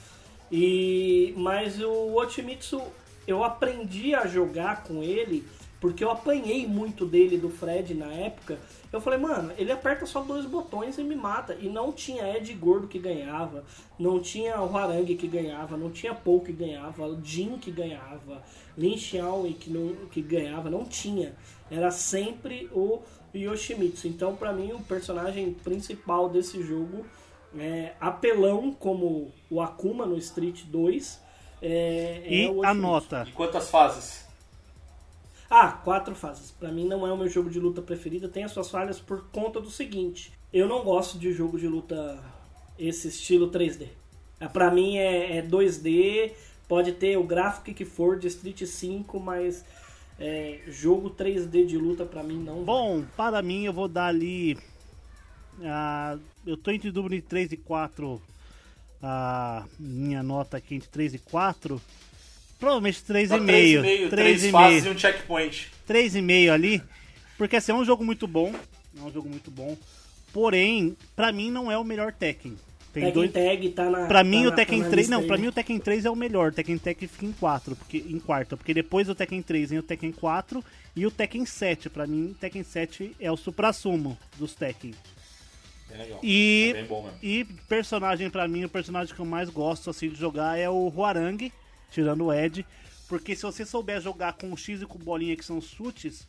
E mas o Otimitsu eu aprendi a jogar com ele porque eu apanhei muito dele do Fred na época. Eu falei, mano, ele aperta só dois botões e me mata. E não tinha Ed Gordo que ganhava, não tinha o Harangue que ganhava, não tinha Paul que ganhava, Jin que ganhava, Lin Xiaomi que, não, que ganhava, não tinha. Era sempre o Yoshimitsu. Então, pra mim, o personagem principal desse jogo é, apelão como o Akuma no Street 2. É, é E o a nota. E quantas fases? Ah, quatro fases. Pra mim não é o meu jogo de luta preferido. Tem as suas falhas por conta do seguinte: eu não gosto de jogo de luta esse estilo 3D. É, Pra mim é, é 2D, pode ter o gráfico que for de Street 5, mas é, jogo 3D de luta pra mim não. vai. Bom, para mim eu vou dar ali. ah, eu tô entre dúvida de 3 e 4. A minha nota aqui entre 3 e 4. Provavelmente 3,5. Só três e meio, três fases e um checkpoint. 3,5 ali. Porque assim, é um jogo muito bom. É um jogo muito bom. Porém, pra mim não é o melhor Tekken. Tem Tekken dois. Tag tá na. Pra tá mim na- o tá Tekken na 3, lista não, aí, pra mim o Tekken 3 é o melhor. O Tekken Tag fica em 4, porque em quarto, porque depois do Tekken 3 vem o Tekken 4 e o Tekken 7. Pra mim, o Tekken 7 é o supra-sumo dos Tekken. Bem legal. E É bem bom mesmo. e personagem pra mim, o personagem que eu mais gosto assim de jogar é o Huarang, tirando o Ed, porque se você souber jogar com o X e com bolinha que são os chutes,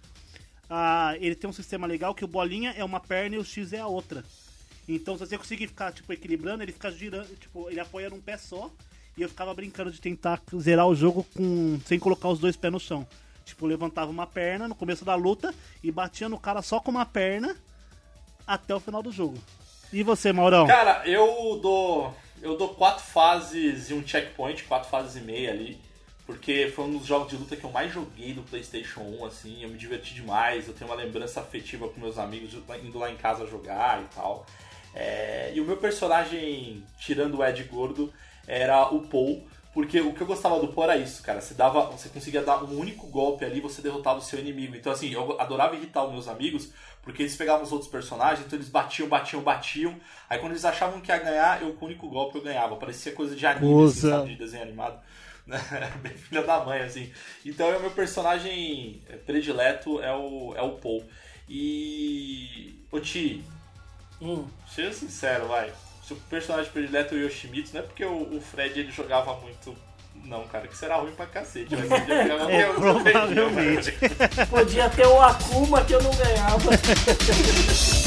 ah, ele tem um sistema legal que o bolinha é uma perna e o X é a outra. Então se você conseguir ficar tipo equilibrando, ele fica girando, tipo, ele apoia num pé só, e eu ficava brincando de tentar zerar o jogo com sem colocar os dois pés no chão. Tipo, levantava uma perna no começo da luta e batia no cara só com uma perna até o final do jogo. E você, Maurão? Cara, eu dou. Eu dou quatro fases e um checkpoint, quatro fases e meia ali. Porque foi um dos jogos de luta que eu mais joguei do Playstation 1, assim, eu me diverti demais, eu tenho uma lembrança afetiva com meus amigos indo lá em casa jogar e tal. É, e o meu personagem, tirando o Ed Gordo, era o Paul, porque o que eu gostava do Paul era isso, cara. Você dava. Você conseguia dar um único golpe ali você derrotava o seu inimigo. Então assim, eu adorava irritar os meus amigos, porque eles pegavam os outros personagens, então eles batiam, batiam, batiam. Aí quando eles achavam que ia ganhar, eu com o único golpe eu ganhava. Parecia coisa de anime, assim, sabe, de desenho animado. <laughs> Bem filha da mãe, assim. Então é o meu personagem predileto é o, é o Paul. E. Ô Ti, Hum. seja sincero, vai. Seu personagem predileto é o Yoshimitsu, não é porque o, o Fred ele jogava muito. Não, cara, que será ruim pra cacete. Mas ele <laughs> É, provavelmente. Podia ter o Akuma que eu não ganhava. <laughs>